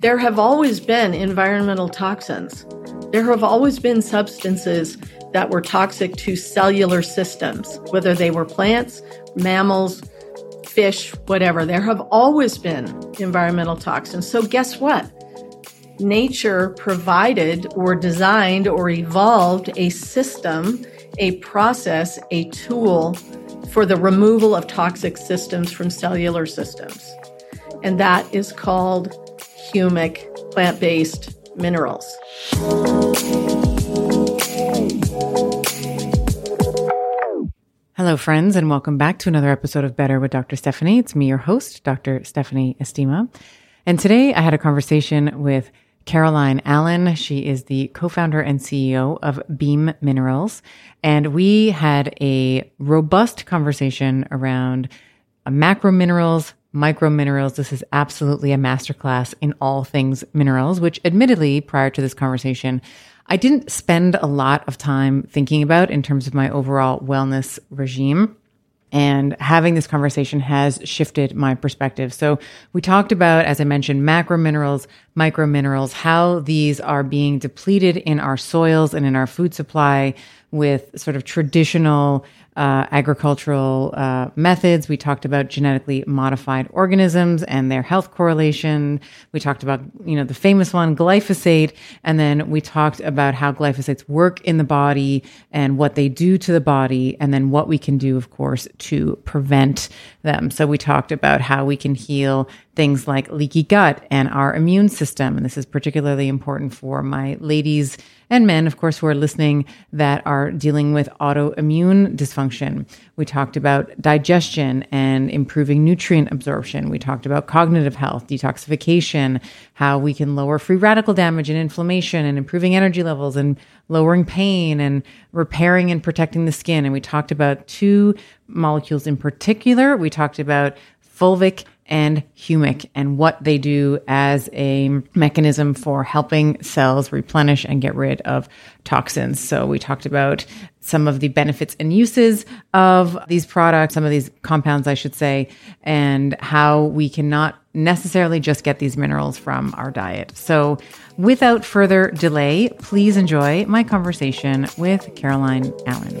there have always been environmental toxins. There have always been substances that were toxic to cellular systems, whether they were plants, mammals, fish, whatever. There have always been environmental toxins. So, guess what? Nature provided or designed or evolved a system, a process, a tool for the removal of toxic systems from cellular systems. And that is called humic plant based minerals. Hello, friends, and welcome back to another episode of Better with Dr. Stephanie. It's me, your host, Dr. Stephanie Estima. And today I had a conversation with Caroline Alan. She is the co founder and CEO of Beam Minerals. And we had a robust conversation around macro minerals, micro minerals. This is absolutely a masterclass in all things minerals, which admittedly, prior to this conversation, I didn't spend a lot of time thinking about in terms of my overall wellness regime. And having this conversation has shifted my perspective. So we talked about, as I mentioned, macro minerals, micro minerals, how these are being depleted in our soils and in our food supply with sort of traditional uh, agricultural uh, methods. We talked about genetically modified organisms and their health correlation. We talked about, you know, the famous one, glyphosate. And then we talked about how glyphosates work in the body and what they do to the body. And then what we can do, of course, to prevent them. So we talked about how we can heal things like leaky gut and our immune system. And this is particularly important for my ladies and men, of course, who are listening that are dealing with autoimmune dysfunction. We talked about digestion and improving nutrient absorption. We talked about cognitive health, detoxification, how we can lower free radical damage and inflammation and improving energy levels and lowering pain and repairing and protecting the skin. And we talked about two molecules in particular. We talked about fulvic and humic and what they do as a mechanism for helping cells replenish and get rid of toxins. So we talked about some of the benefits and uses of these products, some of these compounds, I should say, and how we cannot necessarily just get these minerals from our diet. So without further delay, please enjoy my conversation with Caroline Alan.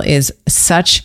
is such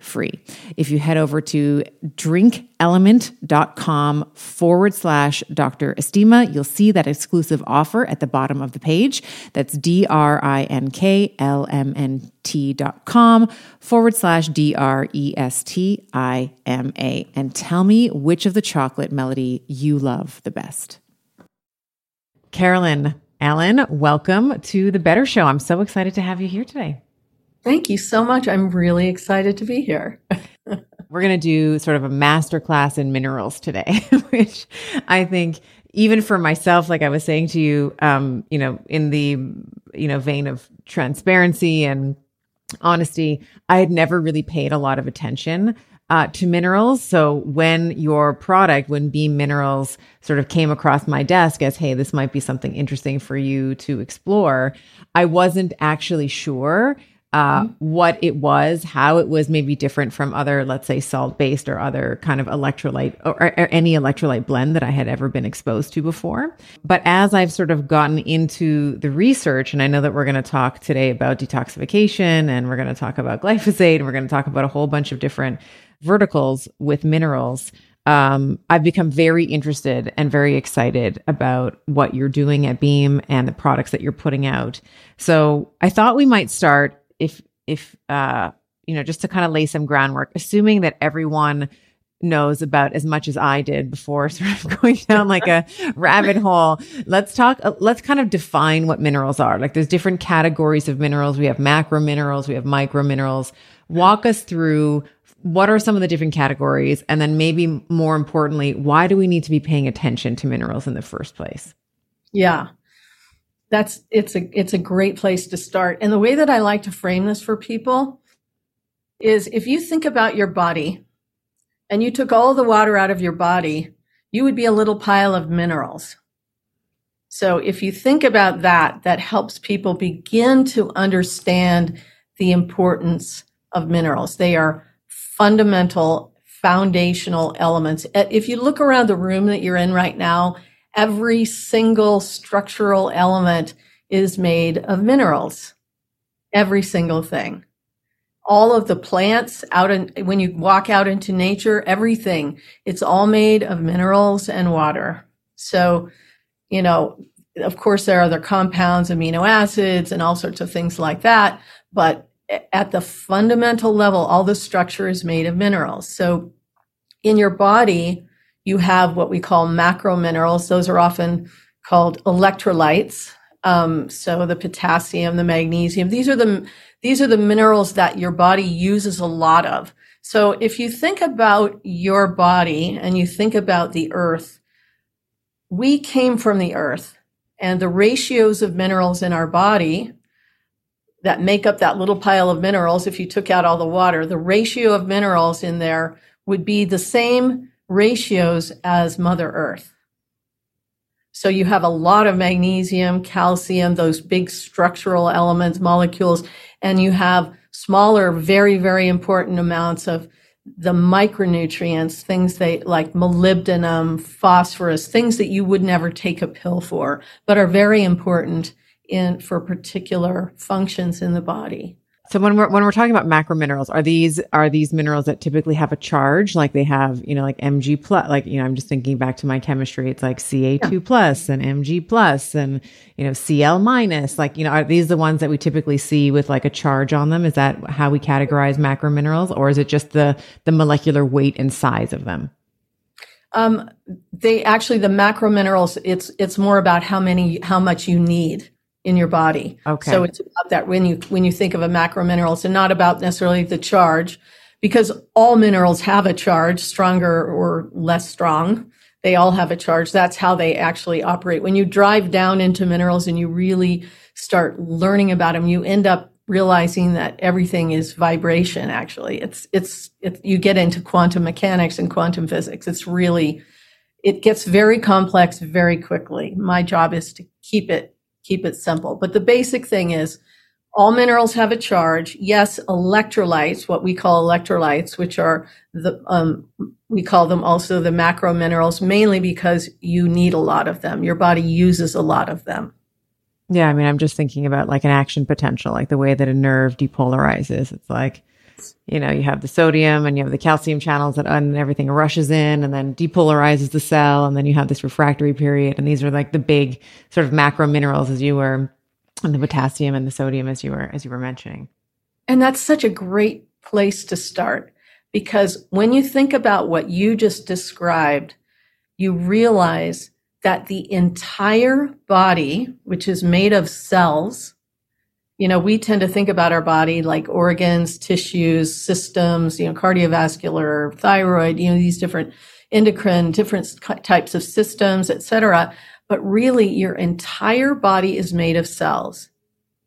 free. If you head over to drinkelement.com forward slash Dr. Estima, you'll see that exclusive offer at the bottom of the page. That's D R I N K L M N T dot com forward slash D R E S T I M A. And tell me which of the chocolate medley you love the best. Carolyn Alan, welcome to the Better Show. I'm so excited to have you here today. Thank you so much. I'm really excited to be here. We're going to do sort of a master class in minerals today, which I think even for myself, like I was saying to you, um, you know, in the, you know, vein of transparency and honesty, I had never really paid a lot of attention uh, to minerals. So when your product, when Beam Minerals sort of came across my desk as, hey, this might be something interesting for you to explore, I wasn't actually sure uh, mm-hmm. what it was, how it was maybe different from other, let's say, salt based or other kind of electrolyte or, or, any electrolyte blend that I had ever been exposed to before. But as I've sort of gotten into the research, and I know that we're going to talk today about detoxification and we're going to talk about glyphosate and we're going to talk about a whole bunch of different verticals with minerals. Um, I've become very interested and very excited about what you're doing at Beam and the products that you're putting out. So I thought we might start if if uh you know just to kind of lay some groundwork assuming that everyone knows about as much as I did before sort of going down like a rabbit hole. Let's talk, uh, let's kind of define what minerals are. Like there's different categories of minerals. We have macro minerals, we have micro minerals. Walk us through what are some of the different categories? And then maybe more importantly, why do we need to be paying attention to minerals in the first place? Yeah that's it's a it's a great place to start. And the way that I like to frame this for people is if you think about your body and you took all the water out of your body, you would be a little pile of minerals. So if you think about that, that helps people begin to understand the importance of minerals. They are fundamental, foundational elements. If you look around the room that you're in right now every single structural element is made of minerals. Every single thing. All of the plants out in, when you walk out into nature, everything, it's all made of minerals and water. So, you know, of course, there are other compounds, amino acids, and all sorts of things like that. But at the fundamental level, all the structure is made of minerals. So in your body, you have what we call macro minerals. Those are often called electrolytes. Um, so the potassium, the magnesium, these are the, these are the minerals that your body uses a lot of. So if you think about your body and you think about the earth, we came from the earth and the ratios of minerals in our body that make up that little pile of minerals, if you took out all the water, the ratio of minerals in there would be the same ratios as Mother Earth. So you have a lot of magnesium, calcium, those big structural elements, molecules, and you have smaller, very, very important amounts of the micronutrients, things they like molybdenum, phosphorus, things that you would never take a pill for, but are very important in for particular functions in the body. So when we're when we're talking about macro minerals, are these are these minerals that typically have a charge, like they have, you know, like Mg plus, like you know, I'm just thinking back to my chemistry. It's like Ca2 plus and Mg plus and you know Cl minus. Like you know, are these the ones that we typically see with like a charge on them? Is that how we categorize macro minerals, or is it just the the molecular weight and size of them? Um, they actually the macro minerals. It's it's more about how many how much you need in your body. Okay. So it's about that when you when you think of a macro mineral, and not about necessarily the charge, because all minerals have a charge, stronger or less strong. They all have a charge. That's how they actually operate. When you drive down into minerals and you really start learning about them, you end up realizing that everything is vibration. Actually, it's it's it, you get into quantum mechanics and quantum physics. It's really it gets very complex very quickly. My job is to keep it keep it simple. But the basic thing is all minerals have a charge. Yes, electrolytes, what we call electrolytes, which are the, um, we call them also the macro minerals, mainly because you need a lot of them. Your body uses a lot of them. Yeah. I mean, I'm just thinking about like an action potential, like the way that a nerve depolarizes. It's like, you know, you have the sodium and you have the calcium channels that and everything rushes in and then depolarizes the cell. And then you have this refractory period. And these are like the big sort of macro minerals as you were and the potassium and the sodium as you were as you were mentioning. And that's such a great place to start because when you think about what you just described, you realize that the entire body, which is made of cells, you know, we tend to think about our body like organs, tissues, systems, you know, cardiovascular, thyroid, you know, these different endocrine, different types of systems, et cetera but really your entire body is made of cells.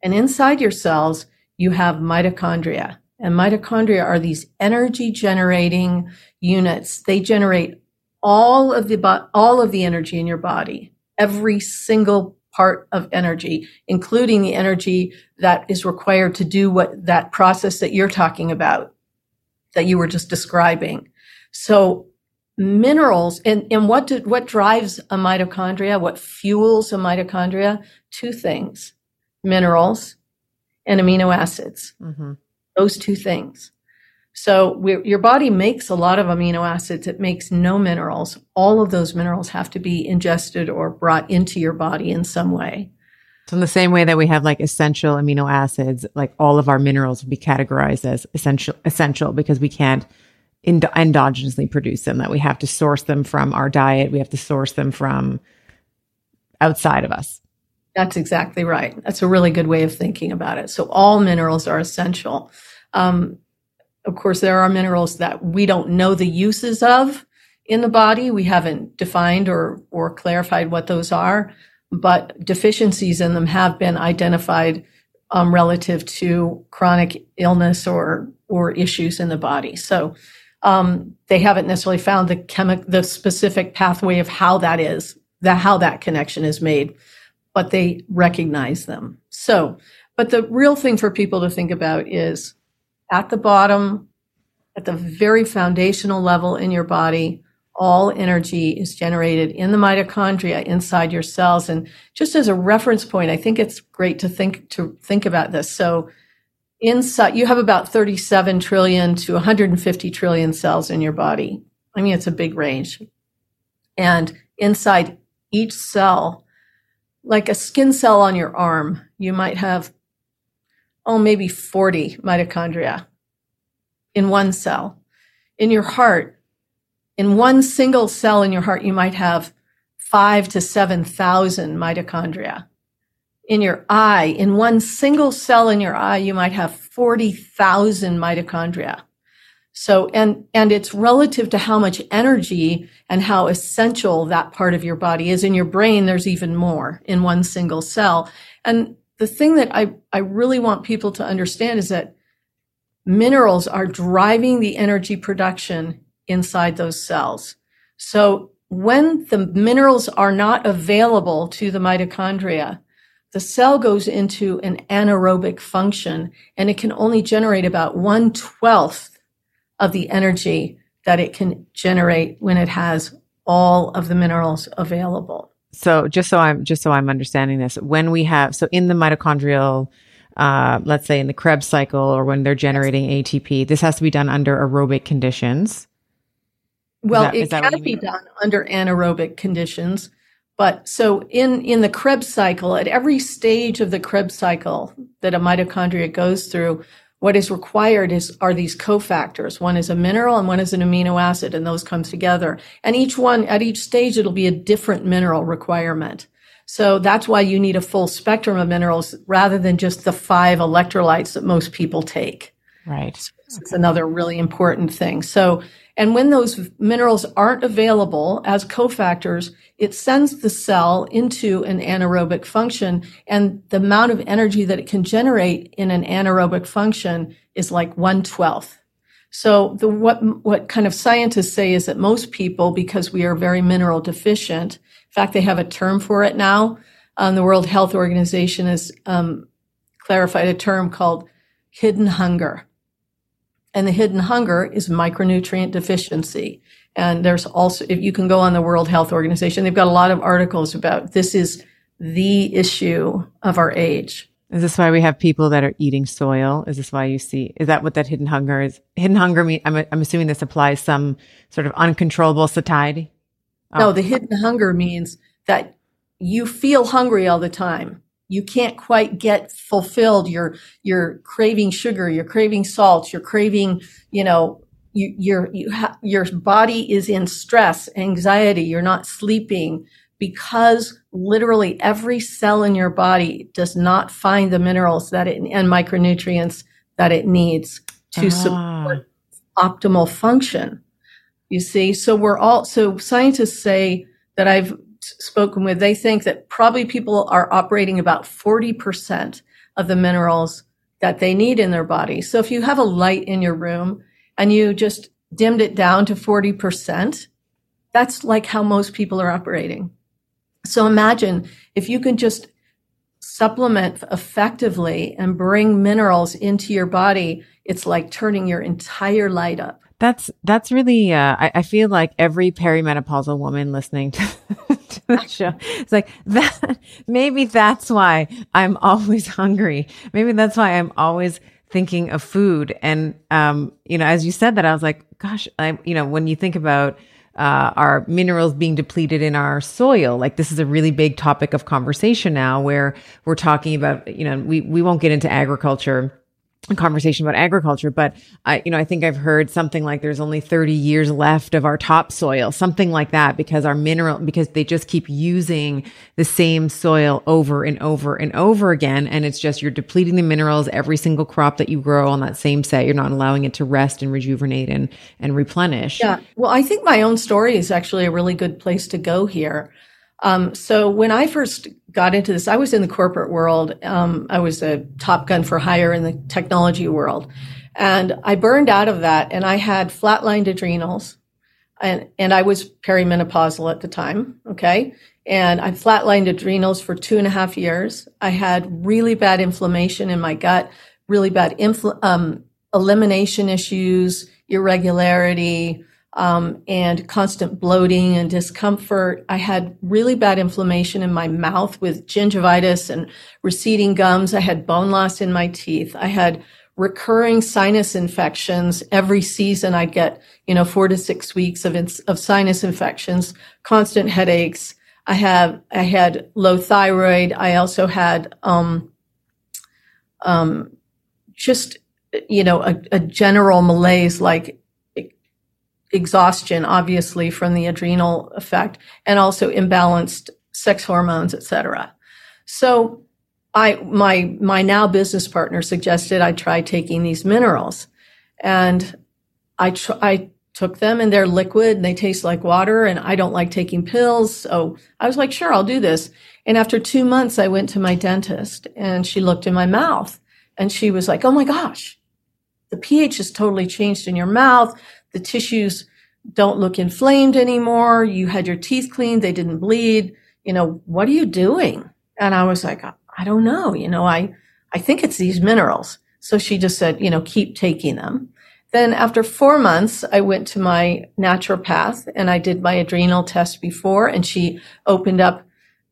And inside your cells, you have mitochondria. And mitochondria are these energy generating units. They generate all of the, all of the energy in your body, every single part of energy, including the energy that is required to do what that process that you're talking about, that you were just describing. So minerals and, and what did, what drives a mitochondria what fuels a mitochondria two things minerals and amino acids mm-hmm. those two things so your body makes a lot of amino acids it makes no minerals all of those minerals have to be ingested or brought into your body in some way so in the same way that we have like essential amino acids like all of our minerals would be categorized as essential essential because we can't endo- endogenously produce them, that we have to source them from our diet. We have to source them from outside of us. That's exactly right. That's a really good way of thinking about it. So all minerals are essential. Um, of course, there are minerals that we don't know the uses of in the body. We haven't defined or, or clarified what those are, but deficiencies in them have been identified um, relative to chronic illness or or issues in the body. So um, they haven't necessarily found the chemic, the specific pathway of how that is, the how that connection is made, but they recognize them. So, but the real thing for people to think about is at the bottom, at the very foundational level in your body, all energy is generated in the mitochondria inside your cells. And just as a reference point, I think it's great to think to think about this. So inside you have about 37 trillion to 150 trillion cells in your body. I mean, it's a big range. And inside each cell, like a skin cell on your arm, you might have, oh, maybe 40 mitochondria in one cell. In your heart, in one single cell in your heart, you might have five to 7,000 mitochondria in your eye, in one single cell in your eye, you might have 40,000 mitochondria. So, and, and it's relative to how much energy and how essential that part of your body is. In your brain, there's even more in one single cell. And the thing that I, I really want people to understand is that minerals are driving the energy production inside those cells. So when the minerals are not available to the mitochondria, the cell goes into an anaerobic function and it can only generate about one twelfth of the energy that it can generate when it has all of the minerals available. So just so I'm just so I'm understanding this, when we have so in the mitochondrial, uh, let's say in the Krebs cycle or when they're generating ATP, this has to be done under aerobic conditions. Well, that, it can be done under anaerobic conditions. But so in, in the Krebs cycle, at every stage of the Krebs cycle that a mitochondria goes through, what is required is are these cofactors. One is a mineral and one is an amino acid, and those come together. And each one at each stage it'll be a different mineral requirement. So that's why you need a full spectrum of minerals rather than just the five electrolytes that most people take. Right. So it's another really important thing. So, and when those minerals aren't available as cofactors, it sends the cell into an anaerobic function and the amount of energy that it can generate in an anaerobic function is like one twelfth. So the, what, what kind of scientists say is that most people, because we are very mineral deficient, in fact, they have a term for it now. Um, the World Health Organization has um, clarified a term called hidden hunger. And the hidden hunger is micronutrient deficiency. And there's also, if you can go on the World Health Organization, they've got a lot of articles about this is the issue of our age. Is this why we have people that are eating soil? Is this why you see? Is that what that hidden hunger is? Hidden hunger mean? I'm, I'm assuming this applies some sort of uncontrollable satiety. Oh. No, the hidden hunger means that you feel hungry all the time you can't quite get fulfilled. You're, you're craving sugar, you're craving salt, you're craving, you know, you, your, you ha- your body is in stress, anxiety, you're not sleeping because literally every cell in your body does not find the minerals that it, and micronutrients that it needs to ah. support optimal function. You see, so we're all, so scientists say that I've spoken with, they think that probably people are operating about 40% of the minerals that they need in their body. So if you have a light in your room and you just dimmed it down to 40%, that's like how most people are operating. So imagine if you can just supplement effectively and bring minerals into your body, it's like turning your entire light up. That's that's really. Uh, I, I, feel like every perimenopausal woman listening to, to the show, it's like that. Maybe that's why I'm always hungry. Maybe that's why I'm always thinking of food. And um, you know, as you said that, I was like, gosh, I, you know, when you think about uh, our minerals being depleted in our soil. Like this is a really big topic of conversation now where we're talking about, you know, we, we won't get into agriculture a conversation about agriculture, but I, you know, I think I've heard something like there's only 30 years left of our topsoil, something like that, because our mineral, because they just keep using the same soil over and over and over again. And it's just, you're depleting the minerals every single crop that you grow on that same set. You're not allowing it to rest and rejuvenate and, and replenish. Yeah. Well, I think my own story is actually a really good place to go here. Um, so when I first got into this, I was in the corporate world. Um, I was a top gun for hire in the technology world. And I burned out of that and I had flatlined adrenals and, and I was perimenopausal at the time. Okay. And I flatlined adrenals for two and a half years. I had really bad inflammation in my gut, really bad infl- um, elimination issues, irregularity, um, and constant bloating and discomfort. I had really bad inflammation in my mouth with gingivitis and receding gums. I had bone loss in my teeth. I had recurring sinus infections. Every season I'd get, you know, four to six weeks of, of sinus infections, constant headaches. I have, I had low thyroid. I also had, um, um, just, you know, a, a general malaise like exhaustion, obviously from the adrenal effect, and also imbalanced sex hormones, etc. So I, my, my now business partner suggested I try taking these minerals and I, tr- I took them and they're liquid and they taste like water and I don't like taking pills. So I was like, sure, I'll do this. And after two months, I went to my dentist and she looked in my mouth and she was like, Oh my gosh, the pH has totally changed in your mouth the tissues don't look inflamed anymore. You had your teeth cleaned. They didn't bleed. You know, what are you doing? And I was like, I don't know. You know, I, I think it's these minerals. So she just said, you know, keep taking them. Then after four months, I went to my naturopath and I did my adrenal test before and she opened up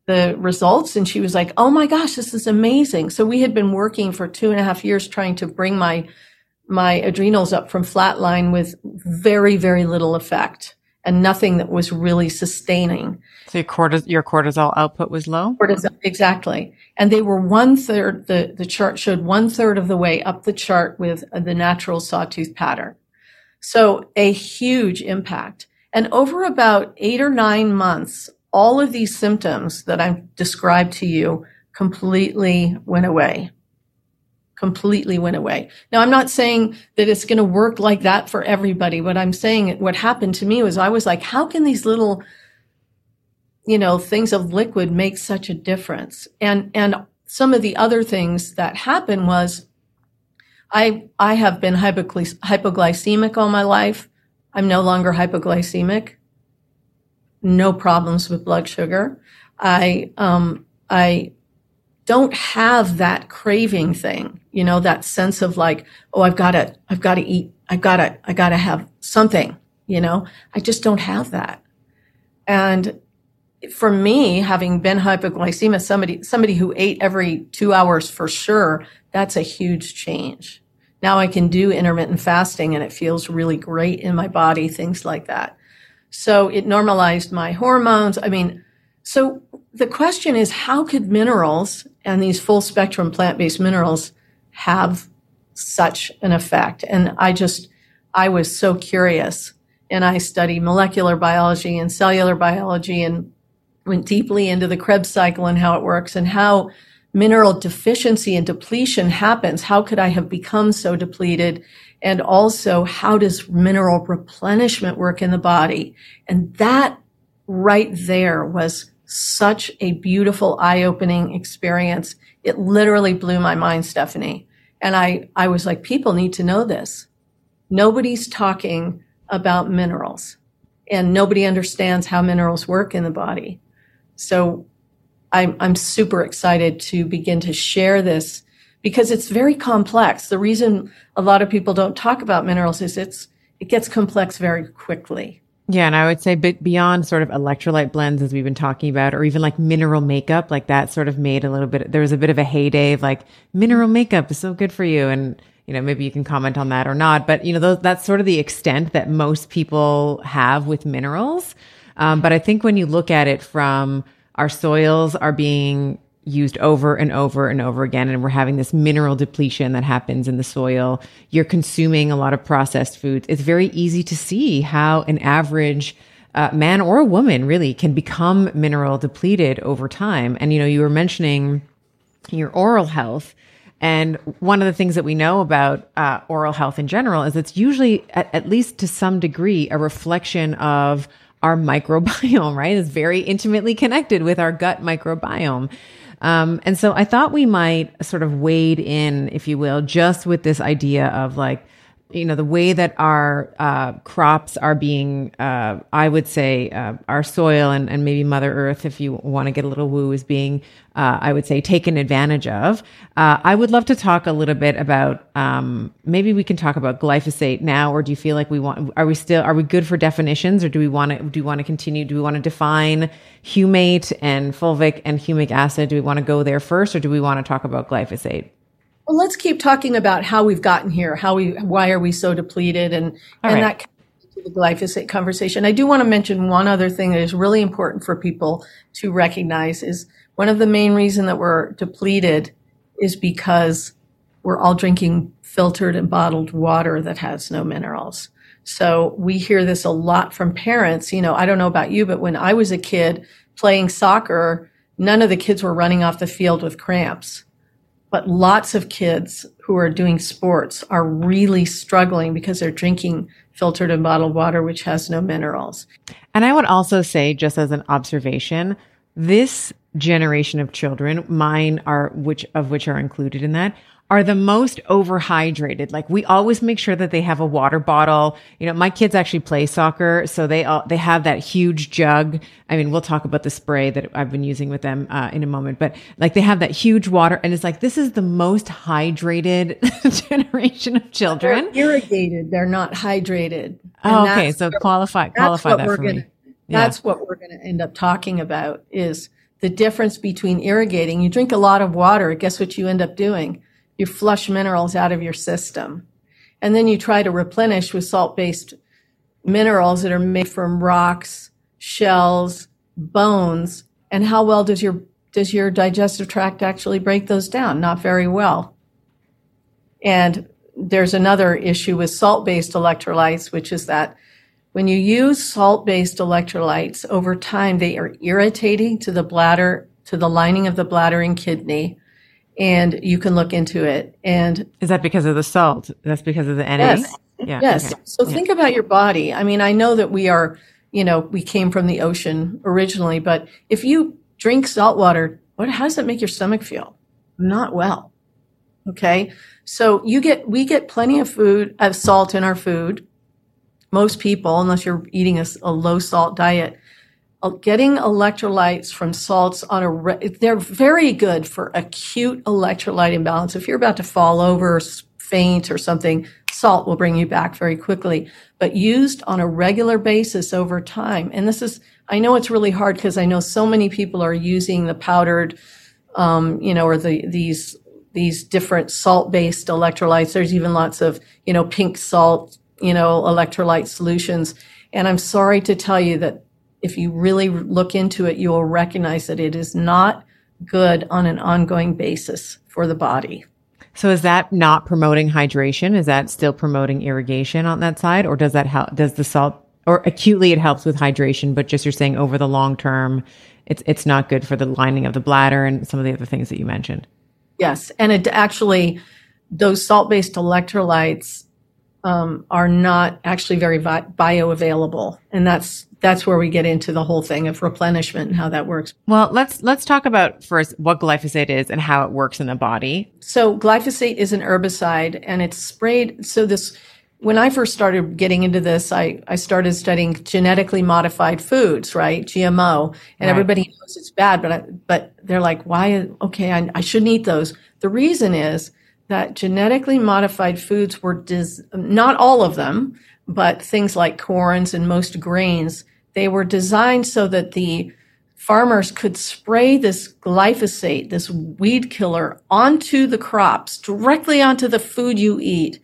the results and she was like, Oh my gosh, this is amazing. So we had been working for two and a half years trying to bring my my adrenals up from flatline with very, very little effect. and nothing that was really sustaining. So your cortisol, your cortisol output was low? Cortisol, exactly. And they were one third, the, the chart showed one third of the way up the chart with the natural sawtooth pattern. So a huge impact. And over about eight or nine months, all of these symptoms that I've described to you completely went away. Completely went away. Now, I'm not saying that it's going to work like that for everybody. What I'm saying, what happened to me was I was like, how can these little, you know, things of liquid make such a difference? And, and some of the other things that happened was I, I have been hypoglycemic all my life. I'm no longer hypoglycemic. No problems with blood sugar. I, um, I don't have that craving thing, you know, that sense of like, oh, I've got to, I've got to eat, I've got to, I got to have something, you know, I just don't have that. And for me, having been hypoglycemia, somebody, somebody who ate every two hours for sure, that's a huge change. Now I can do intermittent fasting and it feels really great in my body, things like that. So it normalized my hormones. I mean, so the question is how could minerals and these full spectrum plant based minerals have such an effect? And I just, I was so curious and I study molecular biology and cellular biology and went deeply into the Krebs cycle and how it works and how mineral deficiency and depletion happens. How could I have become so depleted? And also, how does mineral replenishment work in the body? And that right there was such a beautiful, eye opening experience. It literally blew my mind, Stephanie. And I, I was like, people need to know this. Nobody's talking about minerals and nobody understands how minerals work in the body. So I'm, I'm super excited to begin to share this because it's very complex. The reason a lot of people don't talk about minerals is it's, it gets complex very quickly. Yeah, and I would say beyond sort of electrolyte blends, as we've been talking about, or even like mineral makeup, like that sort of made a little bit. There was a bit of a heyday of like mineral makeup is so good for you, and you know maybe you can comment on that or not. But you know those, that's sort of the extent that most people have with minerals. Um, but I think when you look at it from our soils are being used over and over and over again. And we're having this mineral depletion that happens in the soil. You're consuming a lot of processed foods. It's very easy to see how an average uh, man or a woman really can become mineral depleted over time. And, you know, you were mentioning your oral health. And one of the things that we know about uh, oral health in general is it's usually, at, at least to some degree, a reflection of our microbiome, right? it's very intimately connected with our gut microbiome. Um, and so I thought we might sort of wade in, if you will, just with this idea of like, you know, the way that our uh, crops are being, uh, I would say, uh, our soil and, and maybe Mother Earth, if you want to get a little woo, is being, uh, I would say, taken advantage of. Uh, I would love to talk a little bit about, um, maybe we can talk about glyphosate now, or do you feel like we want, are we still, are we good for definitions, or do we want to, do we want to continue, do we want to define humate and fulvic and humic acid? Do we want to go there first, or do we want to talk about glyphosate? Well, let's keep talking about how we've gotten here. How we, why are we so depleted, and All and right. that the glyphosate conversation. I do want to mention one other thing that is really important for people to recognize is one of the main reason that we're depleted is because we're all drinking filtered and bottled water that has no minerals. So we hear this a lot from parents. You know, I don't know about you, but when I was a kid playing soccer, none of the kids were running off the field with cramps but lots of kids who are doing sports are really struggling because they're drinking filtered and bottled water, which has no minerals. And I would also say, just as an observation, this generation of children, mine are which of which are included in that, are the most overhydrated. Like we always make sure that they have a water bottle. You know, my kids actually play soccer, so they all, they have that huge jug. I mean, we'll talk about the spray that I've been using with them uh, in a moment, but like they have that huge water, and it's like this is the most hydrated generation of children. They're irrigated. They're not hydrated. Oh, okay. So qualify qualify that for gonna, me. Yeah. That's what we're going to end up talking about is the difference between irrigating. You drink a lot of water. Guess what you end up doing? You flush minerals out of your system. And then you try to replenish with salt based minerals that are made from rocks, shells, bones, and how well does your does your digestive tract actually break those down? Not very well. And there's another issue with salt-based electrolytes, which is that when you use salt-based electrolytes over time, they are irritating to the bladder, to the lining of the bladder and kidney. And you can look into it. And is that because of the salt? That's because of the NA? Yes. Yeah. Yes. Okay. So yeah. think about your body. I mean, I know that we are, you know, we came from the ocean originally, but if you drink salt water, what, how does that make your stomach feel? Not well. Okay. So you get, we get plenty of food, of salt in our food most people, unless you're eating a, a low salt diet, getting electrolytes from salts on a, re- they're very good for acute electrolyte imbalance. If you're about to fall over, faint or something, salt will bring you back very quickly. But used on a regular basis over time, and this is, I know it's really hard because I know so many people are using the powdered, um, you know, or the, these, these different salt-based electrolytes. There's even lots of, you know, pink salt, you know, electrolyte solutions. And I'm sorry to tell you that if you really look into it, you will recognize that it is not good on an ongoing basis for the body. So is that not promoting hydration? Is that still promoting irrigation on that side? Or does that help? Does the salt or acutely it helps with hydration, but just you're saying over the long term, it's, it's not good for the lining of the bladder and some of the other things that you mentioned. Yes. And it actually, those salt based electrolytes um, are not actually very vi- bioavailable, and that's that's where we get into the whole thing of replenishment and how that works. Well, let's let's talk about first what glyphosate is and how it works in the body. So glyphosate is an herbicide, and it's sprayed. So this. When I first started getting into this, I, I started studying genetically modified foods, right? GMO. And right. everybody knows it's bad, but I, but they're like, why? Okay, I, I shouldn't eat those. The reason is that genetically modified foods were des- not all of them, but things like corns and most grains, they were designed so that the farmers could spray this glyphosate, this weed killer, onto the crops, directly onto the food you eat,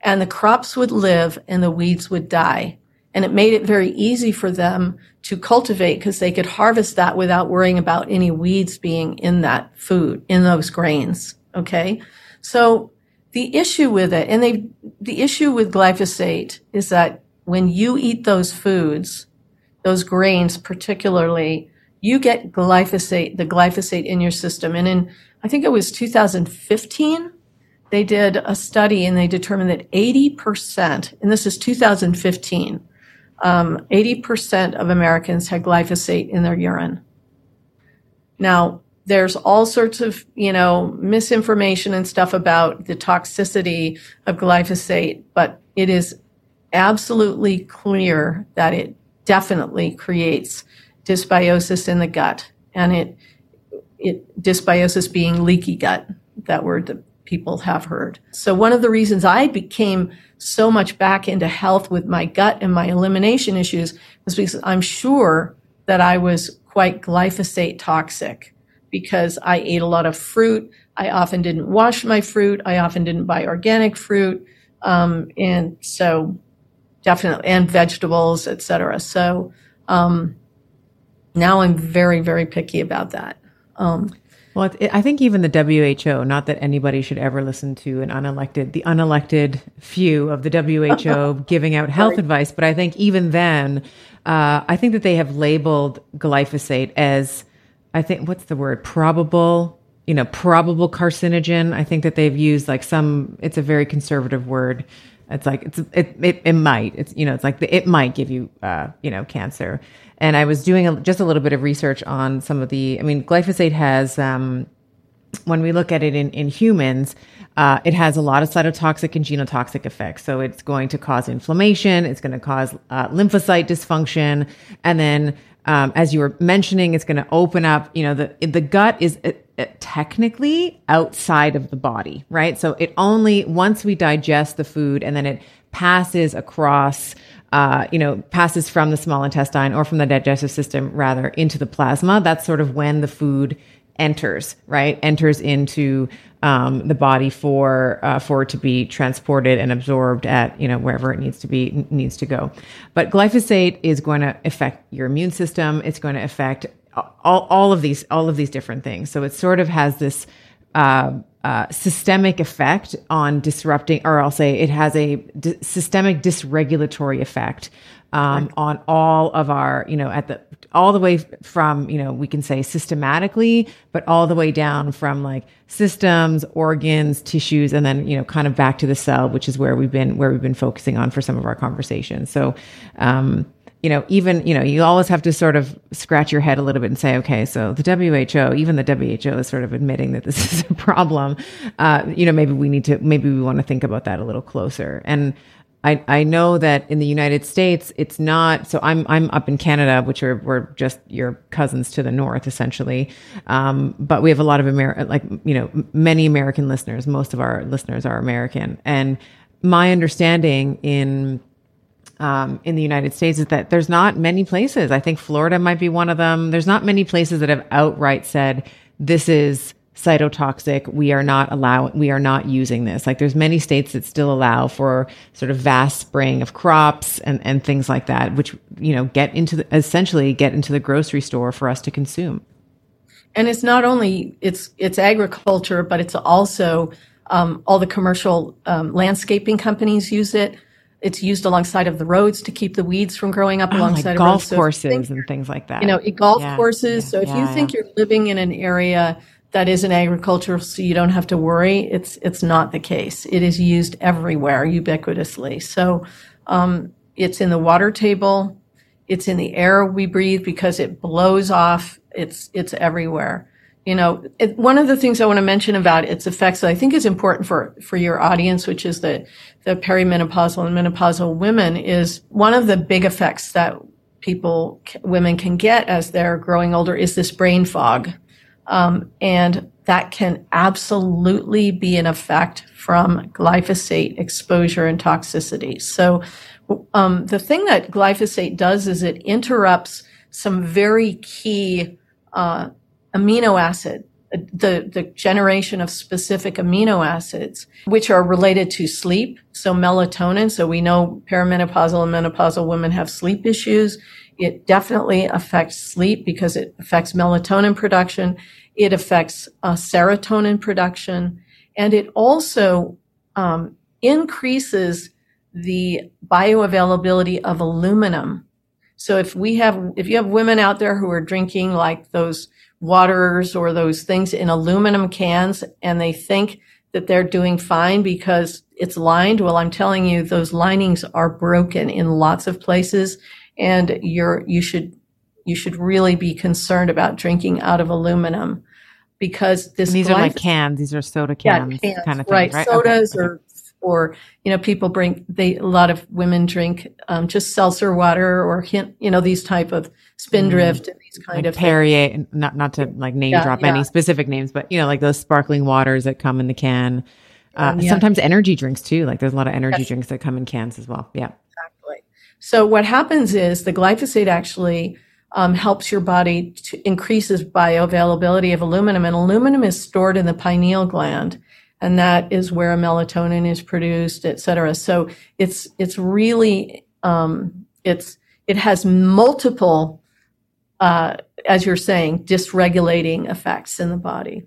and the crops would live and the weeds would die. And it made it very easy for them to cultivate because they could harvest that without worrying about any weeds being in that food, in those grains. Okay. So the issue with it, and they, the issue with glyphosate is that when you eat those foods, those grains particularly, you get glyphosate, the glyphosate in your system. And in, I think it was 2015, they did a study and they determined that 80%, and this is 2015, um, 80% of Americans had glyphosate in their urine. Now, there's all sorts of, you know, misinformation and stuff about the toxicity of glyphosate, but it is absolutely clear that it definitely creates dysbiosis in the gut and it, it dysbiosis being leaky gut, that word that people have heard. So one of the reasons I became so much back into health with my gut and my elimination issues was because I'm sure that I was quite glyphosate toxic because I ate a lot of fruit. I often didn't wash my fruit. I often didn't buy organic fruit. Um, and so definitely, and vegetables, etc. So, um, now I'm very, very picky about that. Um, well, I think even the WHO, not that anybody should ever listen to an unelected, the unelected few of the WHO giving out health right. advice, but I think even then, uh, I think that they have labeled glyphosate as I think what's the word probable you know probable carcinogen i think that they've used like some it's a very conservative word it's like it's it it, it might it's you know it's like the, it might give you uh you know cancer. And i was doing a, just a little bit of research on some of the i mean glyphosate has um when we look at it in, in humans, uh, it has a lot of cytotoxic and genotoxic effects. So it's going to cause inflammation. It's going to cause uh, lymphocyte dysfunction. And then um, as you were mentioning, it's going to open up. You know, the the gut is uh, uh, technically outside of the body, right? So it only once we digest the food and then it passes across. Uh, you know, passes from the small intestine or from the digestive system rather into the plasma. That's sort of when the food enters, right? Enters into um, the body for uh, for it to be transported and absorbed at you know wherever it needs to be needs to go. But glyphosate is going to affect your immune system. It's going to affect all, all of these all of these different things. So it sort of has this uh, uh, systemic effect on disrupting, or I'll say it has a systemic dysregulatory effect um, right. on all of our, you know, at the all the way from, you know, we can say systematically, but all the way down from like systems, organs, tissues, and then, you know, kind of back to the cell, which is where we've been, where we've been focusing on for some of our conversations. So, um, you know, even, you know, you always have to sort of scratch your head a little bit and say, okay, so the WHO, even the WHO is sort of admitting that this is a problem. Uh, you know, maybe we need to, maybe we want to think about that a little closer. And I, I know that in the United States, it's not, so I'm, I'm up in Canada, which are, we're just your cousins to the north, essentially. Um, but we have a lot of American, like, you know, many American listeners. Most of our listeners are American. And my understanding in, um, in the United States is that there's not many places. I think Florida might be one of them. There's not many places that have outright said this is cytotoxic. We are not allowing, we are not using this. Like there's many states that still allow for sort of vast spraying of crops and, and things like that, which, you know, get into the, essentially get into the grocery store for us to consume. And it's not only, it's, it's agriculture, but it's also, um, all the commercial um, landscaping companies use it. It's used alongside of the roads to keep the weeds from growing up oh, alongside like of golf roads. courses think, and things like that. You know, golf yeah, courses. Yeah, so if yeah, you think you're living in an area that is an agricultural, so you don't have to worry, it's it's not the case. It is used everywhere, ubiquitously. So um, it's in the water table, it's in the air we breathe because it blows off. It's it's everywhere you know, it, one of the things I want to mention about its effects that I think is important for, for your audience, which is the, the perimenopausal and menopausal women is one of the big effects that people, women can get as they're growing older is this brain fog. Um, and that can absolutely be an effect from glyphosate exposure and toxicity. So, um, the thing that glyphosate does is it interrupts some very key, uh, amino acid, the, the generation of specific amino acids, which are related to sleep. So melatonin. So we know perimenopausal and menopausal women have sleep issues. It definitely affects sleep because it affects melatonin production. It affects uh, serotonin production and it also um, increases the bioavailability of aluminum. So if we have, if you have women out there who are drinking like those waters or those things in aluminum cans and they think that they're doing fine because it's lined. Well, I'm telling you, those linings are broken in lots of places and you're, you should, you should really be concerned about drinking out of aluminum because this. And these are like cans. These are soda cans, yeah, cans kind of thing, right? right? Sodas okay. or or you know people bring they a lot of women drink um, just seltzer water or hint you know these type of spindrift mm. and these kind like of Perrier things. not not to like name yeah, drop yeah. any specific names but you know like those sparkling waters that come in the can uh, um, yeah. sometimes energy drinks too like there's a lot of energy yes. drinks that come in cans as well yeah so what happens is the glyphosate actually um, helps your body to increases bioavailability of aluminum and aluminum is stored in the pineal gland and that is where melatonin is produced, et cetera. So it's it's really um, it's it has multiple, uh, as you're saying, dysregulating effects in the body.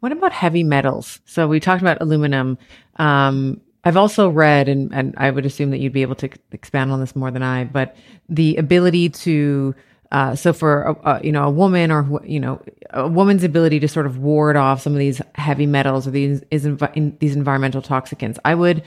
What about heavy metals? So we talked about aluminum. Um, I've also read, and, and I would assume that you'd be able to expand on this more than I, but the ability to uh, so for a, a, you know a woman or you know a woman's ability to sort of ward off some of these heavy metals or these is envi- these environmental toxicants, I would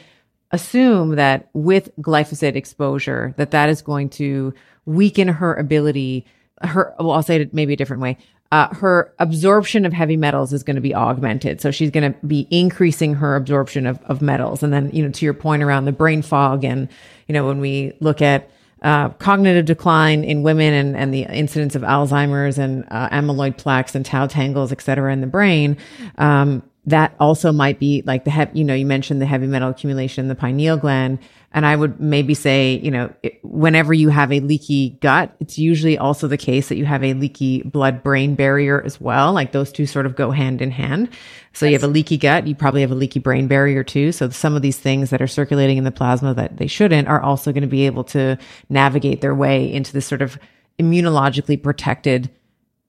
assume that with glyphosate exposure, that that is going to weaken her ability. Her, well, I'll say it maybe a different way. Uh, her absorption of heavy metals is going to be augmented. So she's going to be increasing her absorption of, of metals. And then, you know, to your point around the brain fog and, you know, when we look at uh, cognitive decline in women and, and the incidence of Alzheimer's and uh, amyloid plaques and tau tangles, et cetera, in the brain. Um, that also might be like the, he- you know, you mentioned the heavy metal accumulation in the pineal gland. And I would maybe say, you know, it, whenever you have a leaky gut, it's usually also the case that you have a leaky blood brain barrier as well. Like those two sort of go hand in hand. So you have a leaky gut, you probably have a leaky brain barrier too. So some of these things that are circulating in the plasma that they shouldn't are also going to be able to navigate their way into this sort of immunologically protected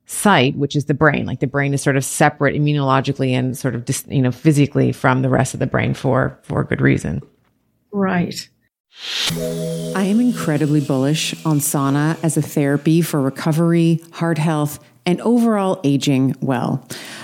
site, which is the brain. Like the brain is sort of separate immunologically and sort of, dis, you know, physically from the rest of the brain for, for good reason. Right. I am incredibly bullish on sauna as a therapy for recovery, heart health, and overall aging well.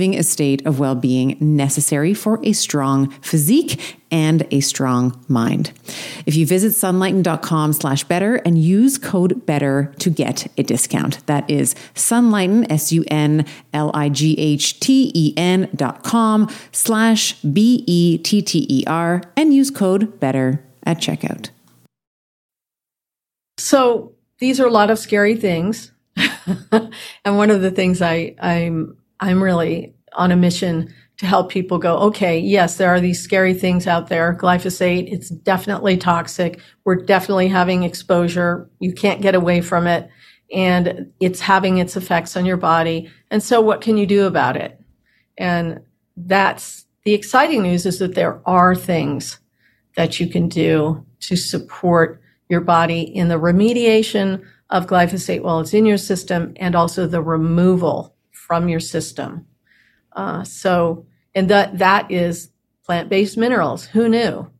a state of well being necessary for a strong physique and a strong mind. If you visit sunlighten.com slash better and use code better to get a discount. That is sunlighten, S-U-N-L-I-G-H-T-E-N dot com slash B-E-T-T-E-R and use code better at checkout. So these are a lot of scary things. and one of the things I, I'm, I'm really on a mission to help people go, okay, yes, there are these scary things out there. Glyphosate, it's definitely toxic. We're definitely having exposure. You can't get away from it. And it's having its effects on your body. And so what can you do about it? And that's the exciting news is that there are things that you can do to support your body in the remediation of glyphosate while it's in your system and also the removal from your system. Uh, so, and that, that is plant-based minerals. Who knew?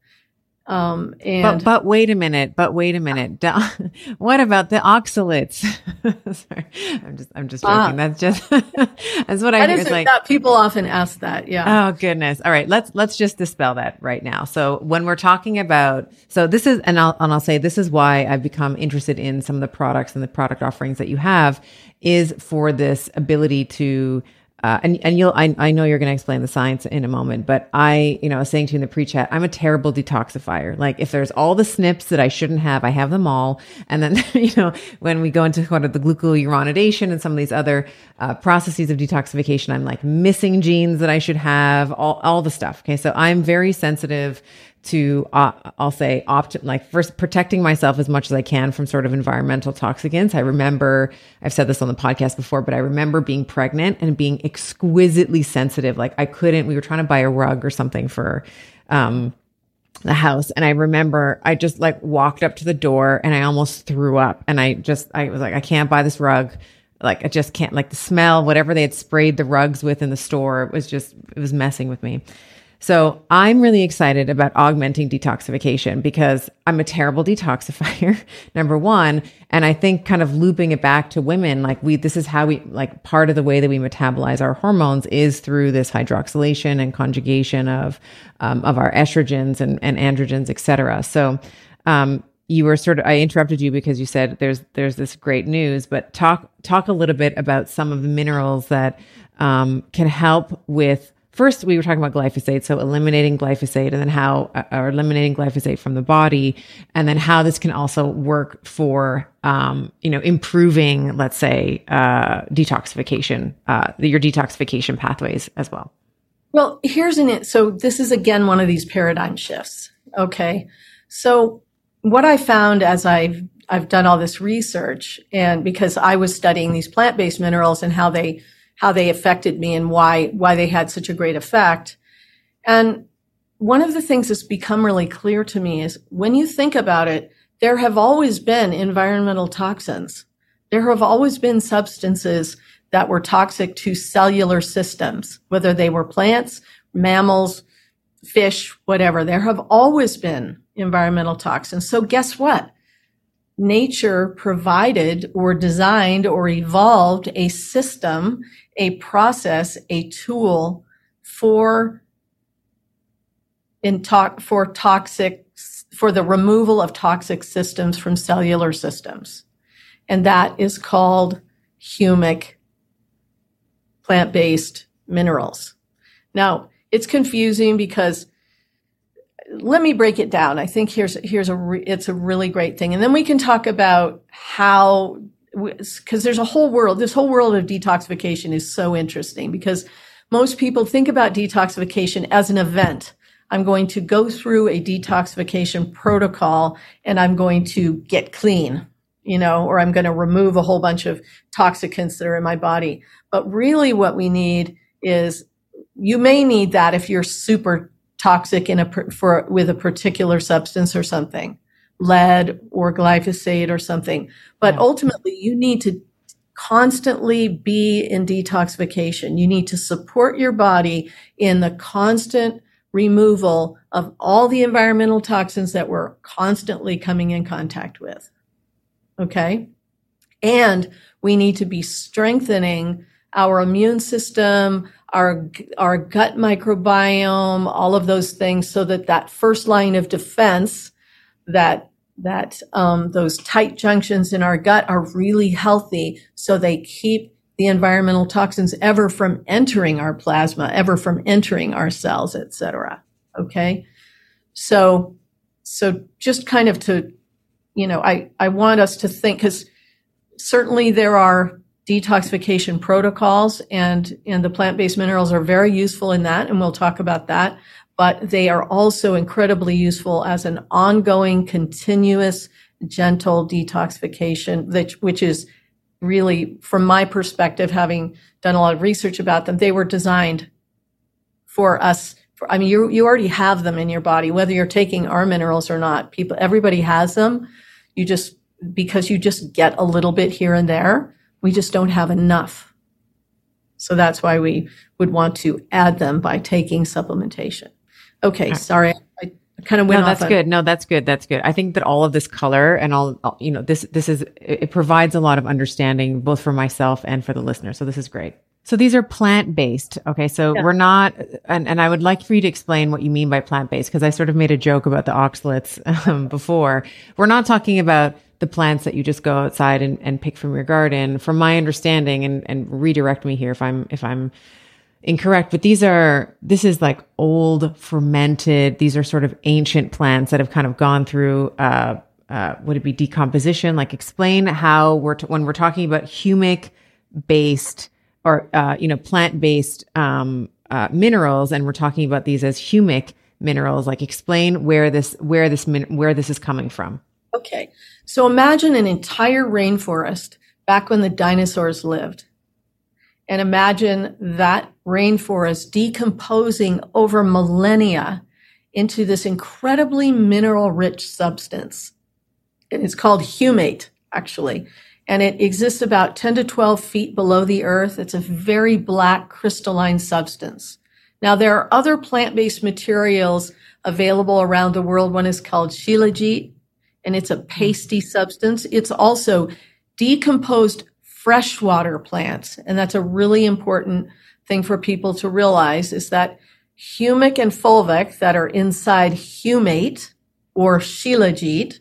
Um, and but, but wait a minute, but wait a minute. what about the oxalates? Sorry, I'm just, I'm just joking. Ah, that's just, that's what I think. Like that people often ask that. Yeah. Oh goodness. All right. Let's, let's just dispel that right now. So when we're talking about, so this is, and I'll, and I'll say this is why I've become interested in some of the products and the product offerings that you have is for this ability to, uh, and and you'll I, I know you're going to explain the science in a moment, but I you know saying to you in the pre-chat I'm a terrible detoxifier. Like if there's all the SNPs that I shouldn't have, I have them all. And then you know when we go into kind of the glucuronidation and some of these other uh, processes of detoxification, I'm like missing genes that I should have, all all the stuff. Okay, so I'm very sensitive to uh, I'll say opt like first protecting myself as much as I can from sort of environmental toxicants. I remember I've said this on the podcast before, but I remember being pregnant and being exquisitely sensitive. Like I couldn't. We were trying to buy a rug or something for um, the house, and I remember I just like walked up to the door and I almost threw up, and I just I was like I can't buy this rug. Like I just can't like the smell, whatever they had sprayed the rugs with in the store. It was just it was messing with me. So I'm really excited about augmenting detoxification because I'm a terrible detoxifier, number one. And I think kind of looping it back to women, like we, this is how we, like part of the way that we metabolize our hormones is through this hydroxylation and conjugation of, um, of our estrogens and, and androgens, et cetera. So, um, you were sort of I interrupted you because you said there's there's this great news, but talk talk a little bit about some of the minerals that um, can help with first we were talking about glyphosate so eliminating glyphosate and then how uh, or eliminating glyphosate from the body and then how this can also work for um, you know improving let's say uh, detoxification uh, your detoxification pathways as well. Well here's an it so this is again one of these paradigm shifts okay? So what i found as i've i've done all this research and because i was studying these plant-based minerals and how they how they affected me and why, why they had such a great effect. And one of the things that's become really clear to me is when you think about it, there have always been environmental toxins. There have always been substances that were toxic to cellular systems, whether they were plants, mammals, fish, whatever. There have always been environmental toxins. So guess what? nature provided or designed or evolved a system, a process, a tool for in to- for toxic for the removal of toxic systems from cellular systems. And that is called humic plant-based minerals. Now, it's confusing because let me break it down. I think here's here's a re, it's a really great thing, and then we can talk about how because there's a whole world. This whole world of detoxification is so interesting because most people think about detoxification as an event. I'm going to go through a detoxification protocol and I'm going to get clean, you know, or I'm going to remove a whole bunch of toxicants that are in my body. But really what we need is you may need that if you're super toxic in a for with a particular substance or something, lead or glyphosate or something. But ultimately, you need to constantly be in detoxification. You need to support your body in the constant removal of all the environmental toxins that we're constantly coming in contact with. Okay. And we need to be strengthening our immune system, our, our gut microbiome, all of those things so that that first line of defense that that um, those tight junctions in our gut are really healthy so they keep the environmental toxins ever from entering our plasma ever from entering our cells etc okay? So so just kind of to you know i i want us to think because certainly there are detoxification protocols and and the plant-based minerals are very useful in that and we'll talk about that but they are also incredibly useful as an ongoing continuous gentle detoxification which, which is really from my perspective having done a lot of research about them they were designed for us for, i mean you you already have them in your body whether you're taking our minerals or not people everybody has them you just because you just get a little bit here and there we just don't have enough. So that's why we would want to add them by taking supplementation. Okay, sorry, I kind of went no, that's on. good. No, that's good. That's good. I think that all of this color and all, you know, this this is it provides a lot of understanding both for myself and for the listener. So this is great. So these are plant based. Okay. So yeah. we're not, and, and I would like for you to explain what you mean by plant based because I sort of made a joke about the oxalates um, before. We're not talking about the plants that you just go outside and, and pick from your garden. From my understanding, and, and redirect me here if I'm if I'm incorrect, but these are this is like old fermented. These are sort of ancient plants that have kind of gone through. Uh, uh, would it be decomposition? Like explain how we're t- when we're talking about humic based or uh, you know plant based um, uh, minerals, and we're talking about these as humic minerals. Like explain where this where this min- where this is coming from. Okay. So imagine an entire rainforest back when the dinosaurs lived. And imagine that rainforest decomposing over millennia into this incredibly mineral rich substance. And It's called humate, actually. And it exists about 10 to 12 feet below the earth. It's a very black crystalline substance. Now, there are other plant based materials available around the world. One is called shilajit and it's a pasty substance. It's also decomposed freshwater plants. And that's a really important thing for people to realize is that humic and fulvic that are inside humate or shilajit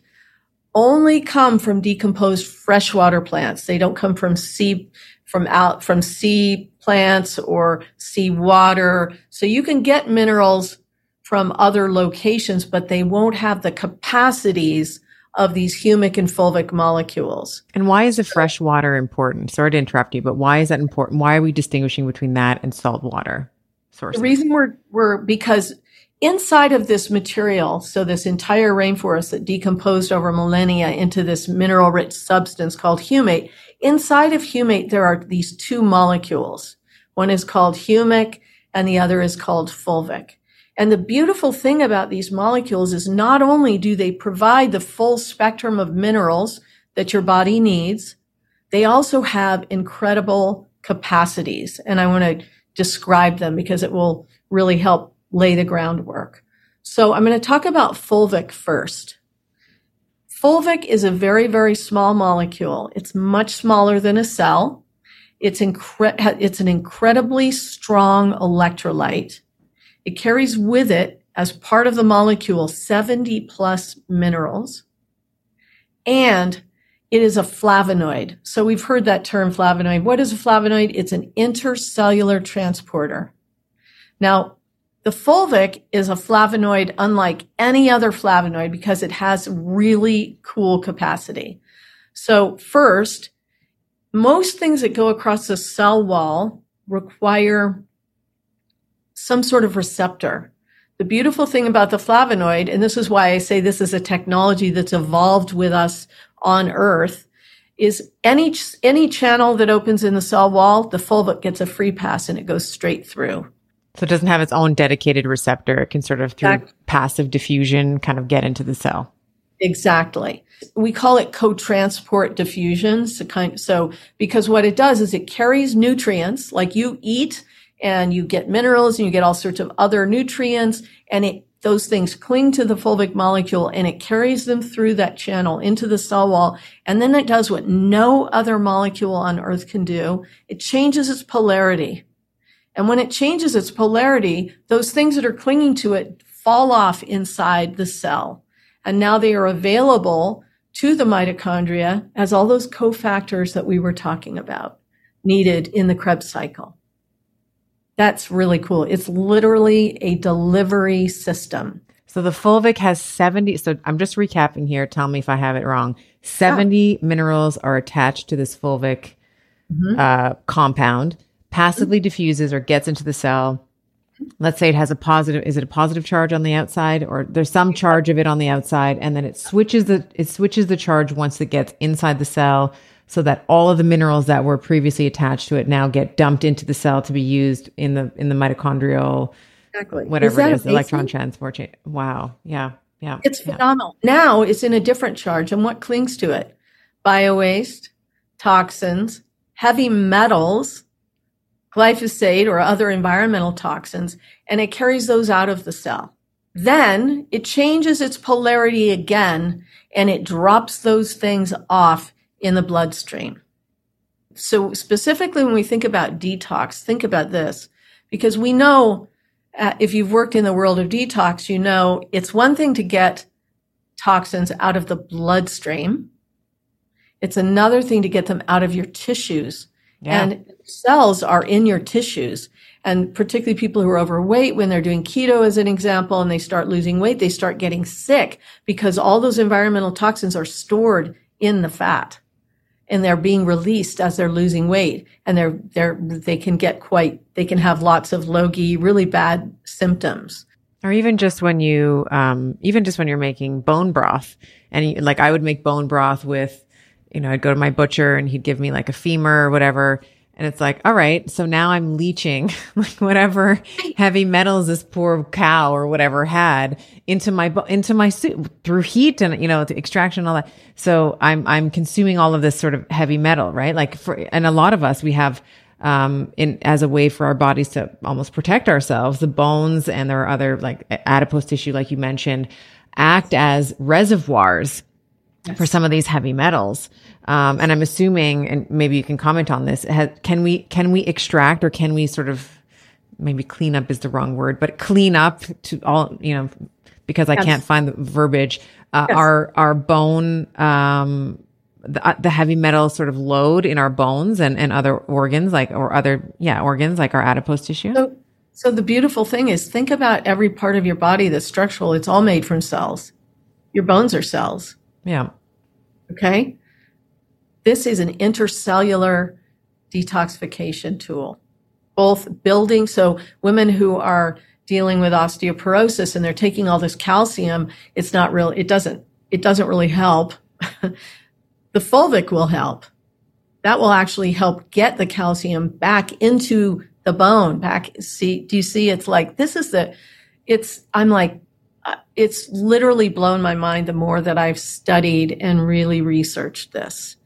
only come from decomposed freshwater plants. They don't come from sea, from out, from sea plants or sea water. So you can get minerals from other locations, but they won't have the capacities of these humic and fulvic molecules. And why is the fresh water important? Sorry to interrupt you, but why is that important? Why are we distinguishing between that and salt water sources? The reason we're, we're because inside of this material, so this entire rainforest that decomposed over millennia into this mineral rich substance called humate, inside of humate, there are these two molecules. One is called humic and the other is called fulvic. And the beautiful thing about these molecules is not only do they provide the full spectrum of minerals that your body needs, they also have incredible capacities. And I want to describe them because it will really help lay the groundwork. So I'm going to talk about fulvic first. Fulvic is a very, very small molecule. It's much smaller than a cell. It's incre- it's an incredibly strong electrolyte. It carries with it as part of the molecule 70 plus minerals. And it is a flavonoid. So we've heard that term flavonoid. What is a flavonoid? It's an intercellular transporter. Now, the fulvic is a flavonoid unlike any other flavonoid because it has really cool capacity. So first, most things that go across the cell wall require some sort of receptor. The beautiful thing about the flavonoid, and this is why I say this is a technology that's evolved with us on Earth, is any any channel that opens in the cell wall, the fulvic gets a free pass and it goes straight through. So it doesn't have its own dedicated receptor. It can sort of through exactly. passive diffusion kind of get into the cell. Exactly. We call it co-transport diffusion. So, kind, so because what it does is it carries nutrients like you eat and you get minerals and you get all sorts of other nutrients and it those things cling to the fulvic molecule and it carries them through that channel into the cell wall. And then it does what no other molecule on earth can do. It changes its polarity. And when it changes its polarity, those things that are clinging to it fall off inside the cell. And now they are available to the mitochondria as all those cofactors that we were talking about needed in the Krebs cycle. That's really cool. It's literally a delivery system. So the fulvic has 70. So I'm just recapping here. Tell me if I have it wrong. 70 yeah. minerals are attached to this fulvic mm-hmm. uh, compound passively diffuses or gets into the cell. Let's say it has a positive, is it a positive charge on the outside or there's some charge of it on the outside and then it switches the, it switches the charge once it gets inside the cell so that all of the minerals that were previously attached to it now get dumped into the cell to be used in the, in the mitochondrial, exactly. whatever is it is, electron transport chain. Wow. Yeah. Yeah. It's yeah. phenomenal. Now it's in a different charge and what clings to it? Bio waste, toxins, heavy metals, glyphosate or other environmental toxins, and it carries those out of the cell. Then it changes its polarity again and it drops those things off in the bloodstream. So specifically when we think about detox, think about this because we know uh, if you've worked in the world of detox, you know it's one thing to get toxins out of the bloodstream. It's another thing to get them out of your tissues. Yeah. And cells are in your tissues. And particularly people who are overweight, when they're doing keto as an example, and they start losing weight, they start getting sick because all those environmental toxins are stored in the fat and they're being released as they're losing weight. And they're, they're, they can get quite, they can have lots of logi, really bad symptoms. Or even just when you, um, even just when you're making bone broth. And you, like I would make bone broth with, you know, I'd go to my butcher and he'd give me like a femur or whatever and it's like, all right, so now I'm leaching like whatever heavy metals this poor cow or whatever had into my into my suit through heat and you know the extraction and all that. So I'm I'm consuming all of this sort of heavy metal, right? Like for and a lot of us we have um in as a way for our bodies to almost protect ourselves, the bones and there are other like adipose tissue like you mentioned act as reservoirs yes. for some of these heavy metals. Um, and I'm assuming, and maybe you can comment on this. Has, can we can we extract or can we sort of maybe clean up is the wrong word, but clean up to all you know because I yes. can't find the verbiage. Uh, yes. Our our bone um, the, uh, the heavy metal sort of load in our bones and, and other organs like or other yeah organs like our adipose tissue. So, so the beautiful thing is think about every part of your body that's structural. It's all made from cells. Your bones are cells. Yeah. Okay. This is an intercellular detoxification tool, both building. So women who are dealing with osteoporosis and they're taking all this calcium, it's not real. It doesn't, it doesn't really help. the fulvic will help. That will actually help get the calcium back into the bone back. See, do you see? It's like, this is the, it's, I'm like, it's literally blown my mind the more that I've studied and really researched this.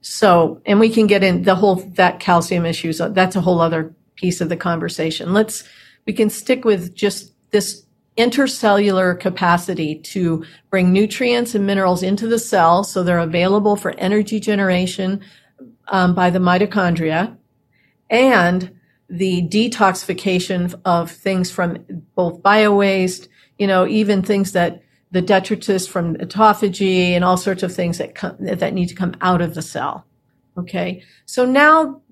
So, and we can get in the whole, that calcium issues. That's a whole other piece of the conversation. Let's, we can stick with just this intercellular capacity to bring nutrients and minerals into the cell so they're available for energy generation um, by the mitochondria. and the detoxification of things from both bio waste, you know, even things that the detritus from autophagy and all sorts of things that come, that need to come out of the cell. Okay. So now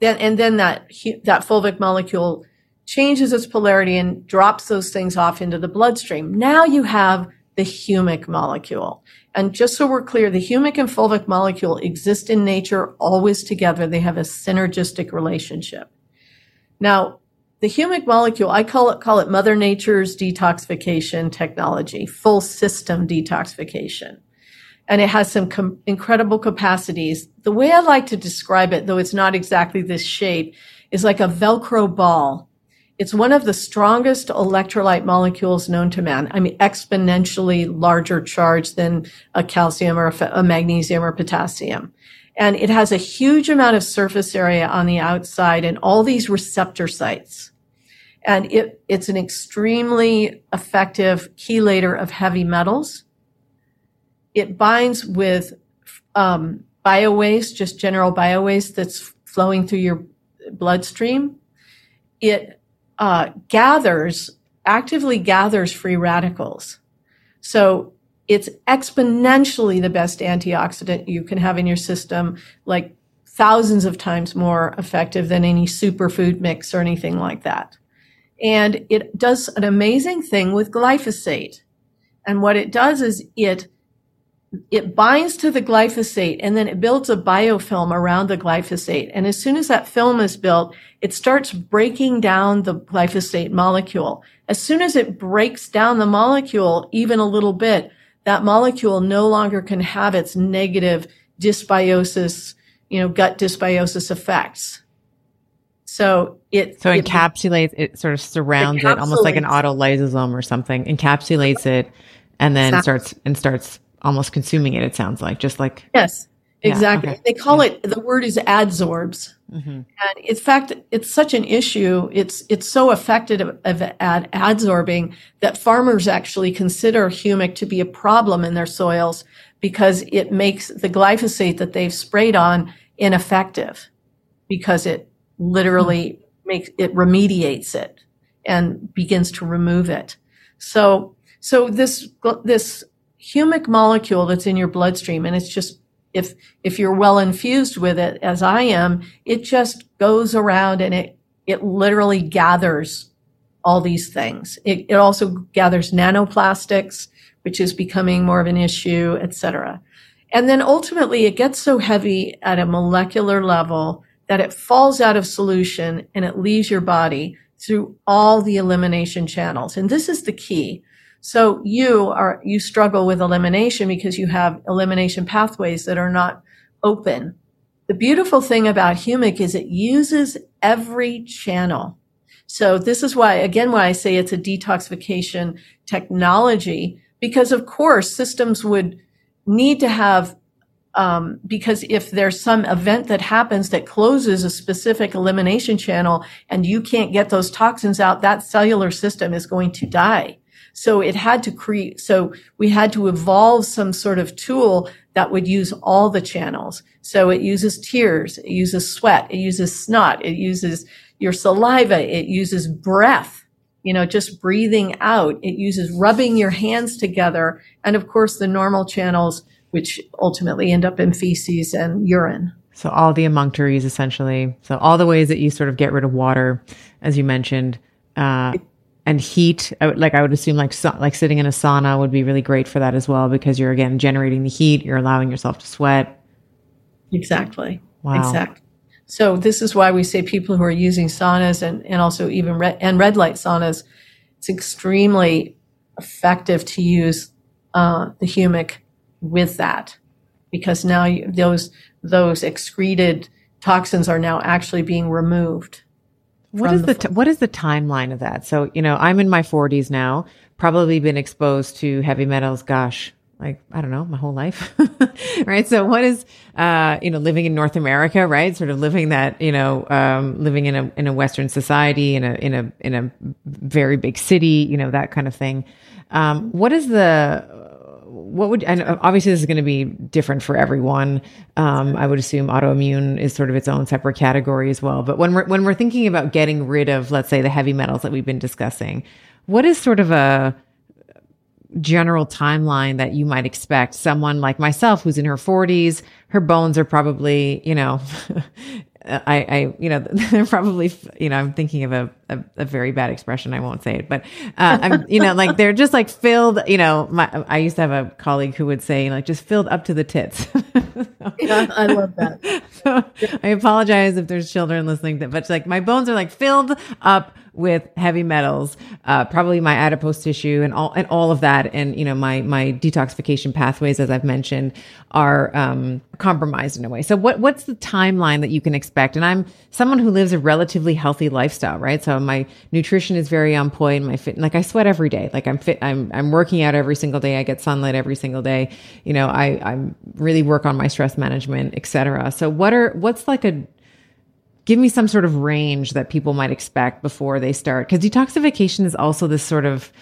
then, and then that, that fulvic molecule changes its polarity and drops those things off into the bloodstream. Now you have the humic molecule. And just so we're clear, the humic and fulvic molecule exist in nature always together. They have a synergistic relationship. Now, the humic molecule, I call it, call it Mother Nature's detoxification technology, full system detoxification. And it has some com- incredible capacities. The way I like to describe it, though it's not exactly this shape, is like a Velcro ball. It's one of the strongest electrolyte molecules known to man. I mean, exponentially larger charge than a calcium or a, a magnesium or potassium. And it has a huge amount of surface area on the outside and all these receptor sites. And it, it's an extremely effective chelator of heavy metals. It binds with um, bio waste, just general bio waste that's flowing through your bloodstream. It uh, gathers, actively gathers free radicals. So it's exponentially the best antioxidant you can have in your system, like thousands of times more effective than any superfood mix or anything like that. And it does an amazing thing with glyphosate. And what it does is it it binds to the glyphosate and then it builds a biofilm around the glyphosate. And as soon as that film is built, it starts breaking down the glyphosate molecule. As soon as it breaks down the molecule even a little bit, that molecule no longer can have its negative dysbiosis, you know, gut dysbiosis effects. So it so it encapsulates it sort of surrounds it almost like an autolysosome or something, encapsulates it and then exactly. starts and starts almost consuming it, it sounds like. Just like Yes. Exactly. Yeah, okay. They call yeah. it the word is adsorbs. Mm-hmm. And in fact, it's such an issue. It's it's so effective of, at adsorbing that farmers actually consider humic to be a problem in their soils because it makes the glyphosate that they've sprayed on ineffective because it literally mm-hmm. Makes it remediates it and begins to remove it. So so this this humic molecule that's in your bloodstream and it's just if if you're well infused with it as I am, it just goes around and it it literally gathers all these things. It, it also gathers nanoplastics, which is becoming more of an issue, et cetera. And then ultimately it gets so heavy at a molecular level that it falls out of solution and it leaves your body through all the elimination channels. And this is the key. So you are, you struggle with elimination because you have elimination pathways that are not open. The beautiful thing about humic is it uses every channel. So this is why, again, why I say it's a detoxification technology, because of course systems would need to have um, because if there's some event that happens that closes a specific elimination channel and you can't get those toxins out, that cellular system is going to die. So it had to create, so we had to evolve some sort of tool that would use all the channels. So it uses tears, it uses sweat, it uses snot, it uses your saliva, it uses breath, you know, just breathing out. It uses rubbing your hands together. And of course, the normal channels, which ultimately end up in feces and urine. So all the emunctories essentially. So all the ways that you sort of get rid of water, as you mentioned, uh, and heat I would, like i would assume like so, like sitting in a sauna would be really great for that as well because you're again generating the heat you're allowing yourself to sweat exactly wow. exactly so this is why we say people who are using saunas and, and also even red and red light saunas it's extremely effective to use uh, the humic with that because now you, those those excreted toxins are now actually being removed what is the, t- what is the timeline of that? So, you know, I'm in my 40s now, probably been exposed to heavy metals, gosh, like I don't know, my whole life. right? So what is uh, you know, living in North America, right? Sort of living that, you know, um, living in a in a western society in a in a in a very big city, you know, that kind of thing. Um, what is the what would and obviously this is going to be different for everyone. Um, I would assume autoimmune is sort of its own separate category as well. But when we're when we're thinking about getting rid of, let's say, the heavy metals that we've been discussing, what is sort of a general timeline that you might expect someone like myself who's in her 40s her bones are probably you know I, I, you know, they're probably, you know, I'm thinking of a, a, a very bad expression. I won't say it, but, uh, I'm, you know, like they're just like filled, you know, my, I used to have a colleague who would say like just filled up to the tits. yeah, I love that. so I apologize if there's children listening to, but like my bones are like filled up with heavy metals, uh, probably my adipose tissue and all, and all of that. And, you know, my, my detoxification pathways, as I've mentioned, are, um, compromised in a way. So what, what's the timeline that you can expect? And I'm someone who lives a relatively healthy lifestyle, right? So my nutrition is very on point. My fit, like I sweat every day. Like I'm fit, I'm, I'm working out every single day. I get sunlight every single day. You know, I, I really work on my stress management, etc. So what are, what's like a, give me some sort of range that people might expect before they start. Because detoxification is also this sort of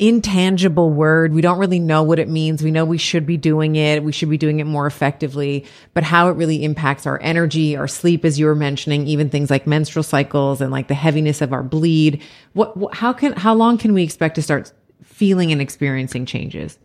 intangible word. We don't really know what it means. We know we should be doing it. We should be doing it more effectively. But how it really impacts our energy our sleep as you were mentioning even things like menstrual cycles and like the heaviness of our bleed. What, what how can how long can we expect to start feeling and experiencing changes?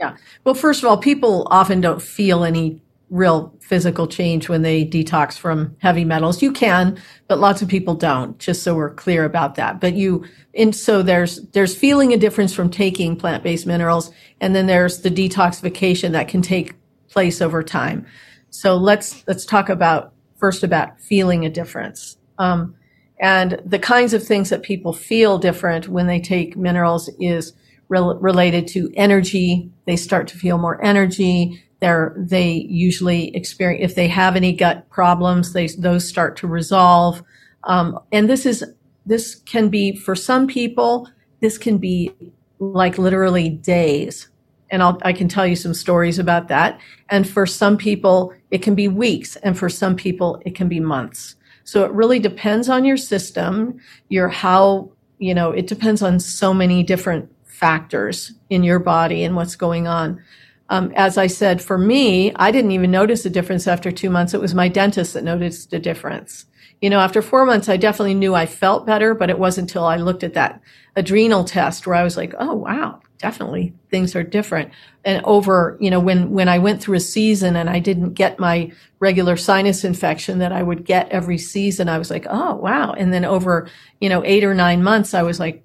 Yeah. Well first of all people often don't feel any real physical change when they detox from heavy metals. You can, but lots of people don't, just so we're clear about that. But you, and so there's, there's feeling a difference from taking plant-based minerals. And then there's the detoxification that can take place over time. So let's, let's talk about first about feeling a difference. Um, and the kinds of things that people feel different when they take minerals is related to energy. They start to feel more energy they're, they usually experience, if they have any gut problems, they, those start to resolve. Um, and this is, this can be for some people, this can be like literally days. And I'll, I can tell you some stories about that. And for some people, it can be weeks. And for some people, it can be months. So it really depends on your system, your how, you know, it depends on so many different factors in your body and what's going on. Um, as I said, for me, I didn't even notice a difference after two months. It was my dentist that noticed a difference. You know, after four months, I definitely knew I felt better, but it wasn't until I looked at that adrenal test where I was like, oh, wow, definitely things are different. And over, you know, when, when I went through a season and I didn't get my regular sinus infection that I would get every season, I was like, oh, wow. And then over, you know, eight or nine months, I was like,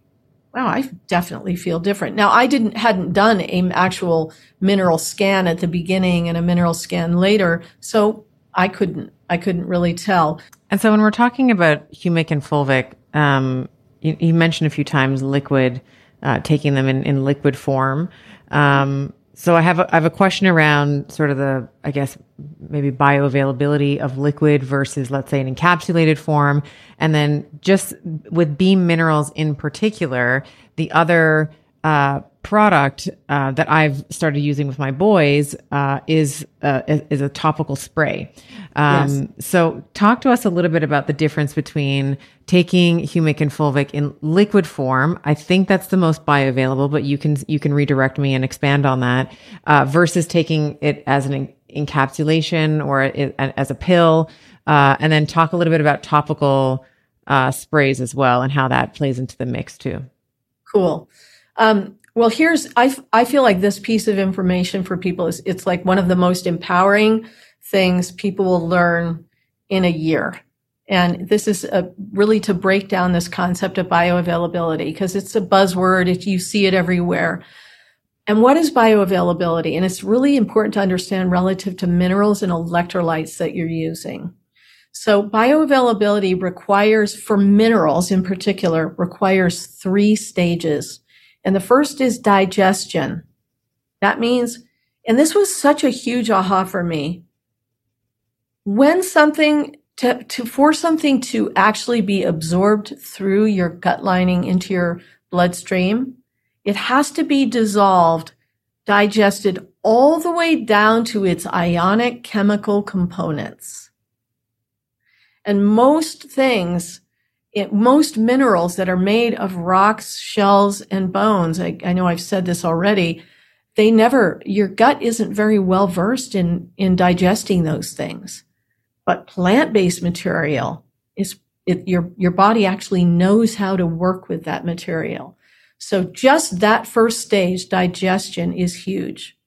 wow, I definitely feel different. Now I didn't, hadn't done a actual mineral scan at the beginning and a mineral scan later. So I couldn't, I couldn't really tell. And so when we're talking about humic and fulvic, um, you, you, mentioned a few times liquid, uh, taking them in, in liquid form. Um, so I have a, I have a question around sort of the, I guess, maybe bioavailability of liquid versus, let's say, an encapsulated form. And then just with beam minerals in particular, the other uh, product uh, that I've started using with my boys uh, is uh, is a topical spray. Um, yes. So, talk to us a little bit about the difference between taking humic and fulvic in liquid form. I think that's the most bioavailable, but you can you can redirect me and expand on that uh, versus taking it as an encapsulation or it, as a pill, uh, and then talk a little bit about topical sprays as well and how that plays into the mix too. Cool. Um, well, here's, I, I feel like this piece of information for people is, it's like one of the most empowering things people will learn in a year. And this is a, really to break down this concept of bioavailability because it's a buzzword. It, you see it everywhere. And what is bioavailability? And it's really important to understand relative to minerals and electrolytes that you're using. So bioavailability requires, for minerals in particular, requires three stages. And the first is digestion. That means, and this was such a huge aha for me. When something to, to for something to actually be absorbed through your gut lining into your bloodstream, it has to be dissolved, digested all the way down to its ionic chemical components. And most things it, most minerals that are made of rocks, shells, and bones, I, I know I've said this already, they never, your gut isn't very well versed in, in digesting those things. But plant-based material is, it, your, your body actually knows how to work with that material. So just that first stage, digestion is huge.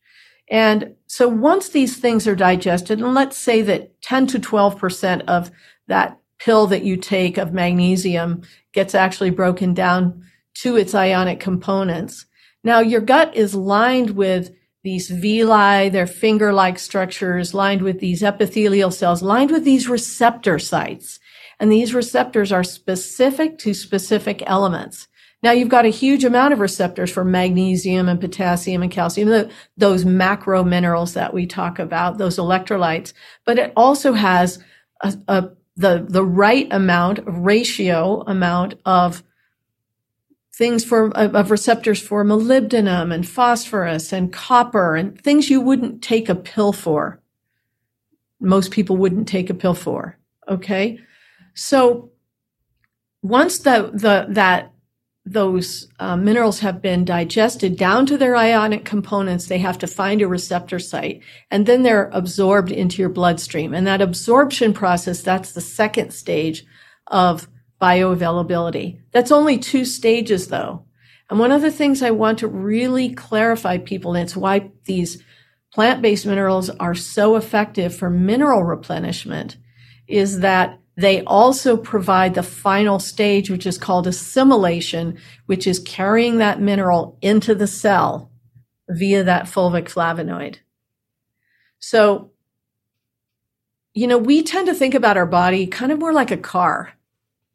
And so once these things are digested, and let's say that 10 to 12% of that pill that you take of magnesium gets actually broken down to its ionic components. Now your gut is lined with these villi, they're finger-like structures lined with these epithelial cells, lined with these receptor sites. And these receptors are specific to specific elements. Now you've got a huge amount of receptors for magnesium and potassium and calcium, those macro minerals that we talk about, those electrolytes, but it also has a, a the, the right amount, ratio amount of things for, of receptors for molybdenum and phosphorus and copper and things you wouldn't take a pill for. Most people wouldn't take a pill for. Okay. So once the, the, that those uh, minerals have been digested down to their ionic components, they have to find a receptor site and then they're absorbed into your bloodstream. And that absorption process, that's the second stage of bioavailability. That's only two stages though. And one of the things I want to really clarify people, and it's why these plant-based minerals are so effective for mineral replenishment, is that they also provide the final stage, which is called assimilation, which is carrying that mineral into the cell via that fulvic flavonoid. So, you know, we tend to think about our body kind of more like a car.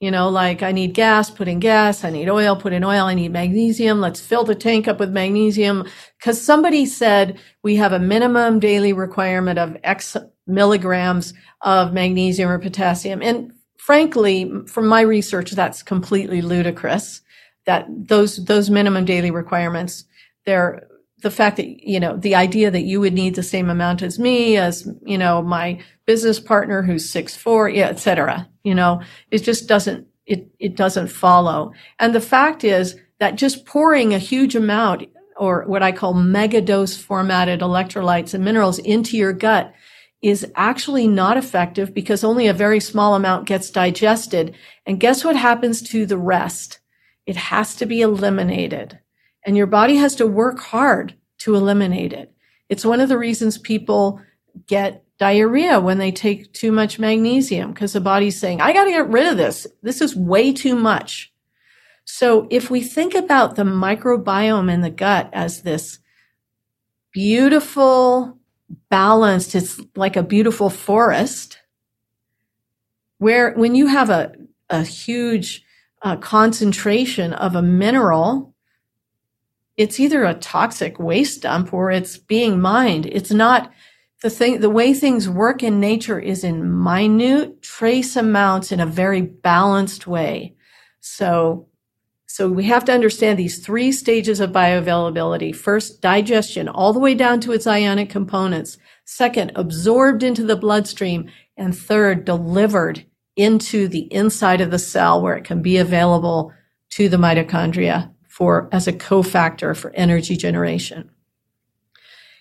You know, like I need gas, put in gas. I need oil, put in oil. I need magnesium. Let's fill the tank up with magnesium. Cause somebody said we have a minimum daily requirement of X milligrams of magnesium or potassium. And frankly, from my research, that's completely ludicrous that those, those minimum daily requirements, they're, the fact that, you know, the idea that you would need the same amount as me, as, you know, my business partner who's six four, yeah, et cetera, you know, it just doesn't, it, it doesn't follow. And the fact is that just pouring a huge amount or what I call mega dose formatted electrolytes and minerals into your gut is actually not effective because only a very small amount gets digested. And guess what happens to the rest? It has to be eliminated and your body has to work hard to eliminate it. It's one of the reasons people get diarrhea when they take too much magnesium because the body's saying, I got to get rid of this. This is way too much. So if we think about the microbiome in the gut as this beautiful balanced. It's like a beautiful forest where when you have a, a huge uh, concentration of a mineral, it's either a toxic waste dump or it's being mined. It's not the thing, the way things work in nature is in minute trace amounts in a very balanced way. So so we have to understand these three stages of bioavailability. First, digestion all the way down to its ionic components. Second, absorbed into the bloodstream. And third, delivered into the inside of the cell where it can be available to the mitochondria for as a cofactor for energy generation.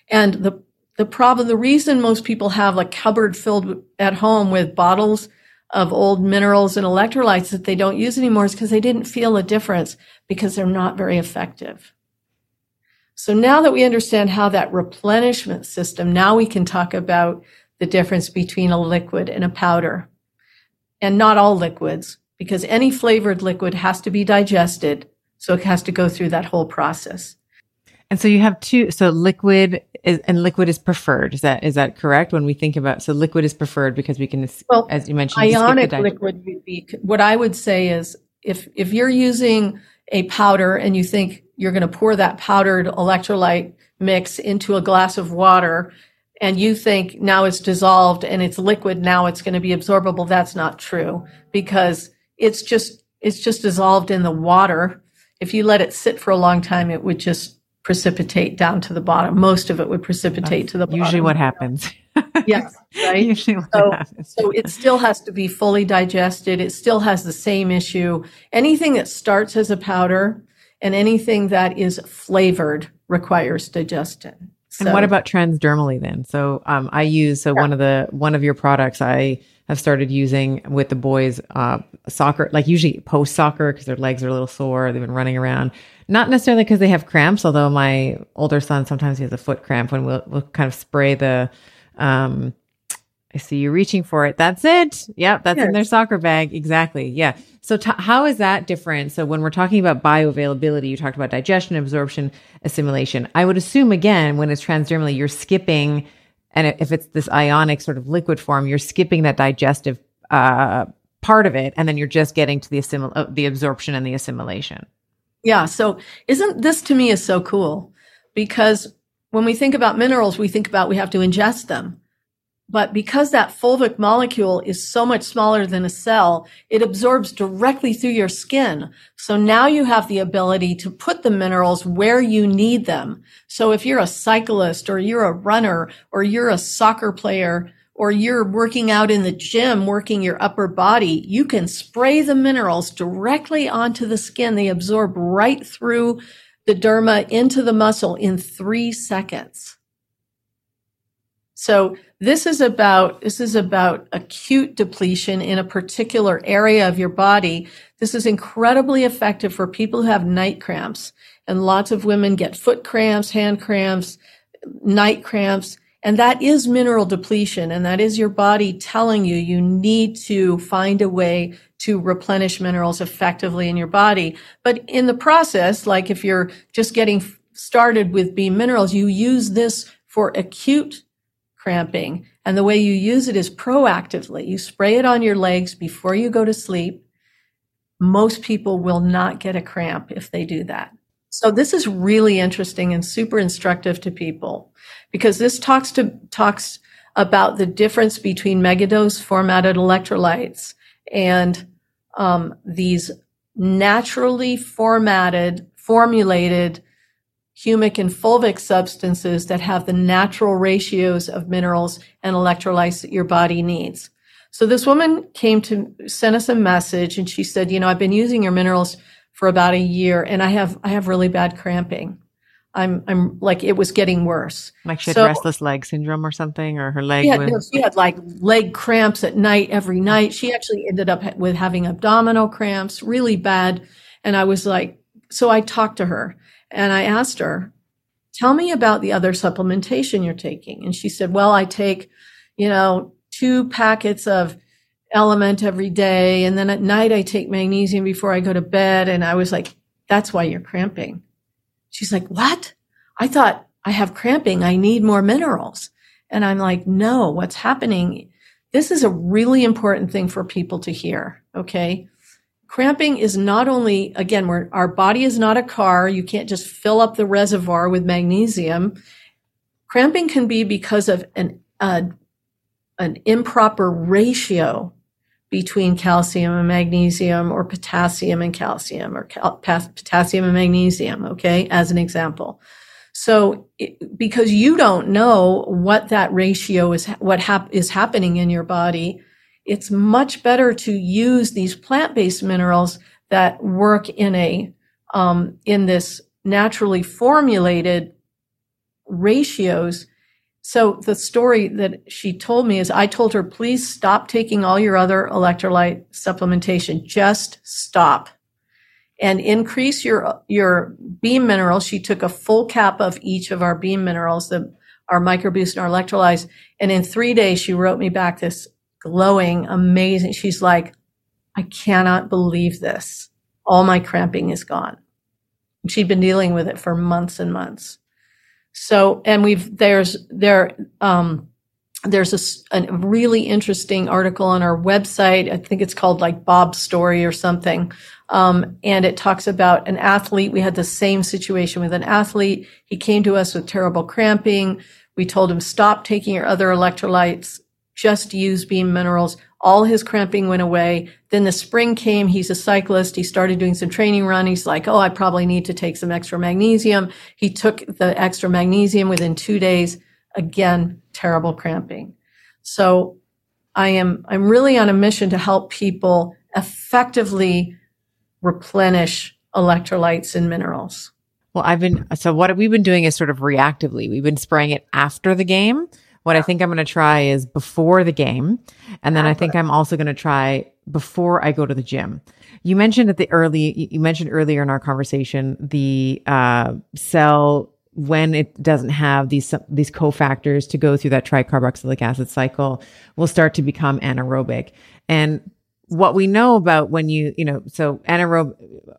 And the the problem, the reason most people have a cupboard filled at home with bottles of old minerals and electrolytes that they don't use anymore is because they didn't feel a difference because they're not very effective. So now that we understand how that replenishment system, now we can talk about the difference between a liquid and a powder. And not all liquids, because any flavored liquid has to be digested. So it has to go through that whole process. And so you have two, so liquid is, and liquid is preferred. Is that, is that correct? When we think about, so liquid is preferred because we can, well, as you mentioned, ionic liquid would be, what I would say is if, if you're using a powder and you think you're going to pour that powdered electrolyte mix into a glass of water and you think now it's dissolved and it's liquid, now it's going to be absorbable. That's not true because it's just, it's just dissolved in the water. If you let it sit for a long time, it would just precipitate down to the bottom. Most of it would precipitate That's to the bottom. Usually what happens. yes, right? Usually what so, happens. so it still has to be fully digested. It still has the same issue. Anything that starts as a powder and anything that is flavored requires digestion. So, and what about transdermally then? So um, I use so yeah. one of the one of your products I have started using with the boys uh, soccer, like usually post soccer because their legs are a little sore. They've been running around, not necessarily because they have cramps. Although my older son sometimes he has a foot cramp when we'll, we'll kind of spray the. Um, I see you reaching for it. That's it. Yep, that's in their soccer bag. Exactly. Yeah. So t- how is that different? So when we're talking about bioavailability, you talked about digestion, absorption, assimilation. I would assume again when it's transdermally, you're skipping and if it's this ionic sort of liquid form, you're skipping that digestive uh, part of it, and then you're just getting to the assimil- uh, the absorption and the assimilation. Yeah. So isn't this to me is so cool because when we think about minerals, we think about we have to ingest them. But because that fulvic molecule is so much smaller than a cell, it absorbs directly through your skin. So now you have the ability to put the minerals where you need them. So if you're a cyclist or you're a runner or you're a soccer player or you're working out in the gym, working your upper body, you can spray the minerals directly onto the skin. They absorb right through the derma into the muscle in three seconds. So this is about, this is about acute depletion in a particular area of your body. This is incredibly effective for people who have night cramps and lots of women get foot cramps, hand cramps, night cramps. And that is mineral depletion. And that is your body telling you you need to find a way to replenish minerals effectively in your body. But in the process, like if you're just getting started with Beam minerals, you use this for acute cramping. And the way you use it is proactively. You spray it on your legs before you go to sleep. Most people will not get a cramp if they do that. So this is really interesting and super instructive to people because this talks to, talks about the difference between megadose formatted electrolytes and um, these naturally formatted, formulated humic and fulvic substances that have the natural ratios of minerals and electrolytes that your body needs. So this woman came to send us a message and she said, you know, I've been using your minerals for about a year and I have, I have really bad cramping. I'm, I'm like, it was getting worse. Like she had so, restless leg syndrome or something, or her leg. Yeah, was... no, she had like leg cramps at night every night. She actually ended up with having abdominal cramps, really bad. And I was like, so I talked to her and I asked her, tell me about the other supplementation you're taking. And she said, well, I take, you know, two packets of LMNT every day. And then at night I take magnesium before I go to bed. And I was like, that's why you're cramping. She's like, what? I thought I have cramping. I need more minerals. And I'm like, no, what's happening? This is a really important thing for people to hear. Okay. Cramping is not only, again, where our body is not a car. You can't just fill up the reservoir with magnesium. Cramping can be because of an, uh, an improper ratio between calcium and magnesium or potassium and calcium or cal- potassium and magnesium. Okay. As an example. So it, because you don't know what that ratio is, what hap- is happening in your body, it's much better to use these plant-based minerals that work in a um, in this naturally formulated ratios. So the story that she told me is I told her, please stop taking all your other electrolyte supplementation. Just stop and increase your, your beam minerals. She took a full cap of each of our beam minerals, the, our microboost and our electrolytes. And in three days, she wrote me back this glowing, amazing. She's like, I cannot believe this. All my cramping is gone. She'd been dealing with it for months and months. So, and we've, there's, there, um, there's a, a, really interesting article on our website. I think it's called like Bob's story or something. Um, and it talks about an athlete. We had the same situation with an athlete. He came to us with terrible cramping. We told him, stop taking your other electrolytes just use beam minerals. All his cramping went away. Then the spring came. He's a cyclist. He started doing some training run. He's like, Oh, I probably need to take some extra magnesium. He took the extra magnesium within two days. Again, terrible cramping. So I am, I'm really on a mission to help people effectively replenish electrolytes and minerals. Well, I've been, so what we've been doing is sort of reactively. We've been spraying it after the game. What I think I'm going to try is before the game. And then I think I'm also going to try before I go to the gym. You mentioned at the early, you mentioned earlier in our conversation, the, uh, cell when it doesn't have these these cofactors to go through that tricarboxylic acid cycle will start to become anaerobic and what we know about when you, you know, so anaerobic,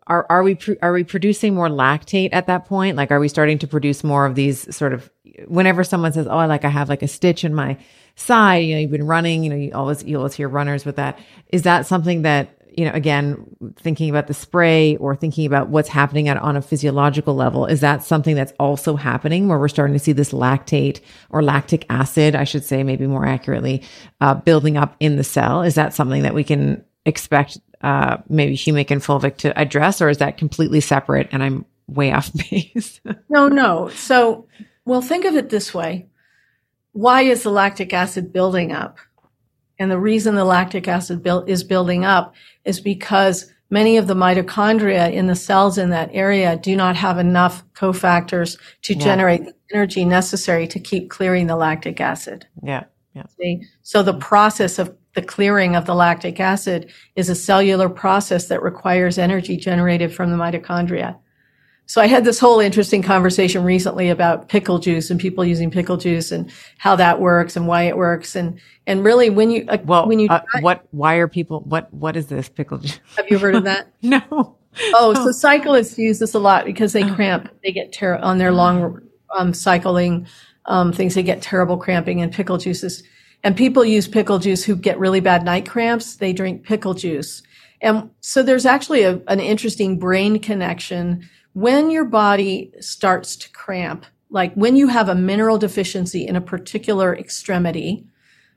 are, are we, are we producing more lactate at that point? Like, are we starting to produce more of these sort of, whenever someone says, Oh, I like, I have like a stitch in my side, you know, you've been running, you know, you always, you always hear runners with that. Is that something that, you know, again, thinking about the spray or thinking about what's happening at, on a physiological level, is that something that's also happening where we're starting to see this lactate or lactic acid, I should say, maybe more accurately, uh, building up in the cell? Is that something that we can expect uh, maybe humic and fulvic to address, or is that completely separate and I'm way off base? no, no. So, well, think of it this way. Why is the lactic acid building up? And the reason the lactic acid build, is building up is because many of the mitochondria in the cells in that area do not have enough cofactors to yeah. generate the energy necessary to keep clearing the lactic acid. Yeah. Yeah. See? So the process of the clearing of the lactic acid is a cellular process that requires energy generated from the mitochondria. So I had this whole interesting conversation recently about pickle juice and people using pickle juice and how that works and why it works. And, and really when you, uh, well, when you, uh, what, why are people, what, what is this pickle juice? Have you heard of that? no. Oh, so cyclists use this a lot because they cramp. They get ter- on their long um, cycling um, things. They get terrible cramping, and pickle juices. And people use pickle juice who get really bad night cramps. They drink pickle juice, and so there's actually a, an interesting brain connection when your body starts to cramp, like when you have a mineral deficiency in a particular extremity,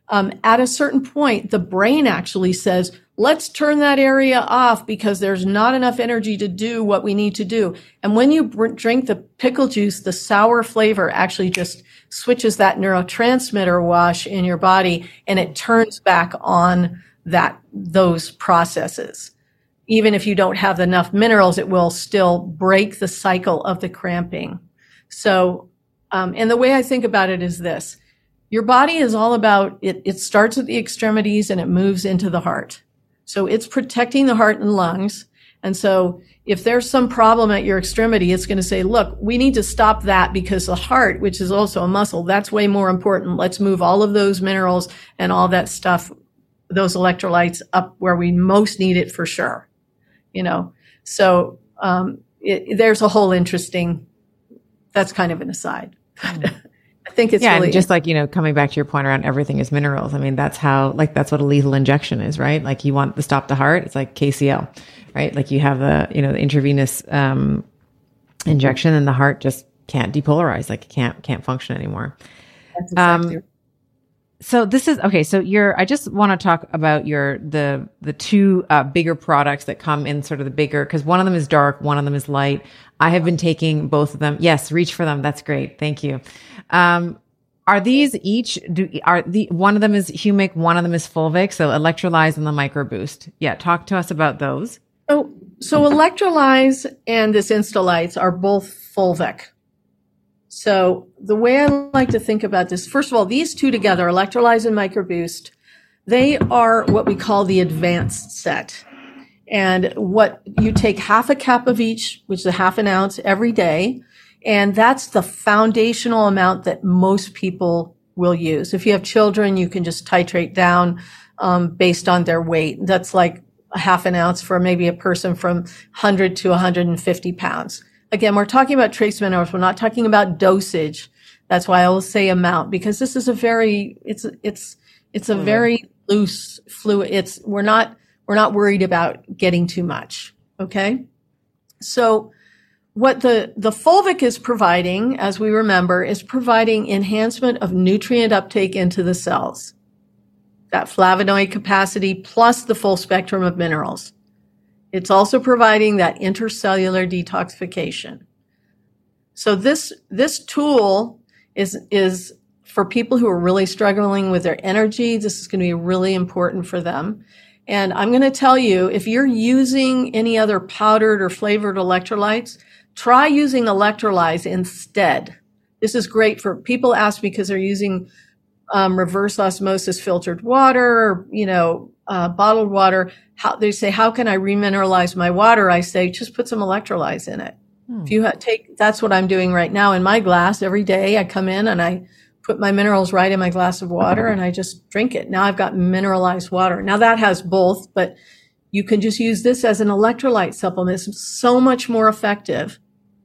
um, at a certain point, the brain actually says, let's turn that area off because there's not enough energy to do what we need to do. And when you drink the pickle juice, the sour flavor actually just switches that neurotransmitter wash in your body and it turns back on that, those processes even if you don't have enough minerals, it will still break the cycle of the cramping. So, um, and the way I think about it is this. Your body is all about it. It starts at the extremities and it moves into the heart. So it's protecting the heart and lungs. And so if there's some problem at your extremity, it's going to say, look, we need to stop that because the heart, which is also a muscle, that's way more important. Let's move all of those minerals and all that stuff, those electrolytes up where we most need it for sure you know. So um, it, there's a whole interesting. That's kind of an aside. Mm. I think it's yeah, really and just like you know, coming back to your point around everything is minerals. I mean, that's how like that's what a lethal injection is, right? Like you want to stop the heart, it's like KCL, right? Like you have the you know the intravenous um, injection, and the heart just can't depolarize, like it can't can't function anymore. That's exactly um, so this is okay. So you're, I just want to talk about your, the, the two uh, bigger products that come in sort of the bigger, cause one of them is dark, one of them is light. I have been taking both of them. Yes. Reach for them. That's great. Thank you. Um, are these each, do, are the, one of them is humic, one of them is fulvic. So electrolyze and the micro boost. Yeah. Talk to us about those. So, so electrolyze and this Instalites are both fulvic. So the way I like to think about this, first of all, these two together, Electrolyze and Microboost, they are what we call the advanced set. And what you take half a cup of each, which is a half an ounce every day. And that's the foundational amount that most people will use. If you have children, you can just titrate down um, based on their weight. That's like a half an ounce for maybe a person from 100 to 150 pounds again, we're talking about trace minerals. We're not talking about dosage. That's why I will say amount because this is a very, it's, it's, it's a mm. very loose fluid. It's, we're not, we're not worried about getting too much. Okay. So what the, the fulvic is providing, as we remember, is providing enhancement of nutrient uptake into the cells. That flavonoid capacity plus the full spectrum of minerals. It's also providing that intercellular detoxification. So this, this tool is, is for people who are really struggling with their energy. This is going to be really important for them. And I'm going to tell you, if you're using any other powdered or flavored electrolytes, try using electrolytes instead. This is great for people ask because they're using um, reverse osmosis filtered water, or, you know, uh, bottled water. How they say, how can I remineralize my water? I say, just put some electrolytes in it. Hmm. If you ha- take, that's what I'm doing right now in my glass every day. I come in and I put my minerals right in my glass of water and I just drink it. Now I've got mineralized water. Now that has both, but you can just use this as an electrolyte supplement. It's so much more effective,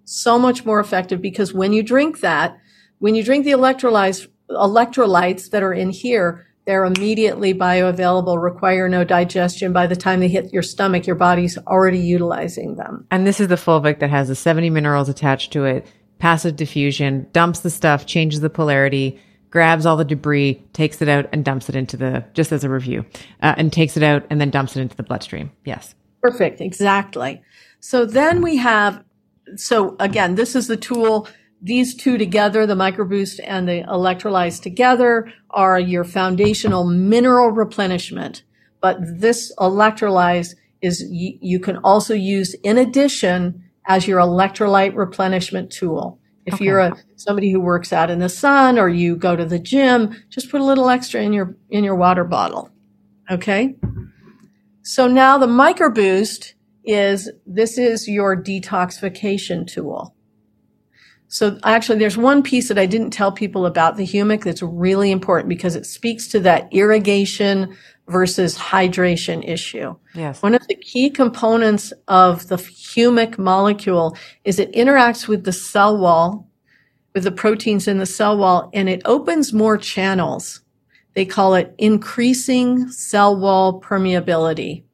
so much more effective because when you drink that, when you drink the electrolytes, electrolytes that are in here, they're immediately bioavailable, require no digestion. By the time they hit your stomach, your body's already utilizing them. And this is the Fulvic that has the 70 minerals attached to it, passive diffusion, dumps the stuff, changes the polarity, grabs all the debris, takes it out, and dumps it into the, just as a review, uh, and takes it out and then dumps it into the bloodstream. Yes. Perfect. Exactly. So then we have, so again, this is the tool these two together, the microboost and the electrolytes together are your foundational mineral replenishment. But this electrolyte is, you can also use in addition as your electrolyte replenishment tool. If okay. you're a, somebody who works out in the sun or you go to the gym, just put a little extra in your, in your water bottle. Okay. So now the microboost is, this is your detoxification tool. So actually, there's one piece that I didn't tell people about the humic that's really important because it speaks to that irrigation versus hydration issue. Yes. One of the key components of the humic molecule is it interacts with the cell wall, with the proteins in the cell wall, and it opens more channels. They call it increasing cell wall permeability.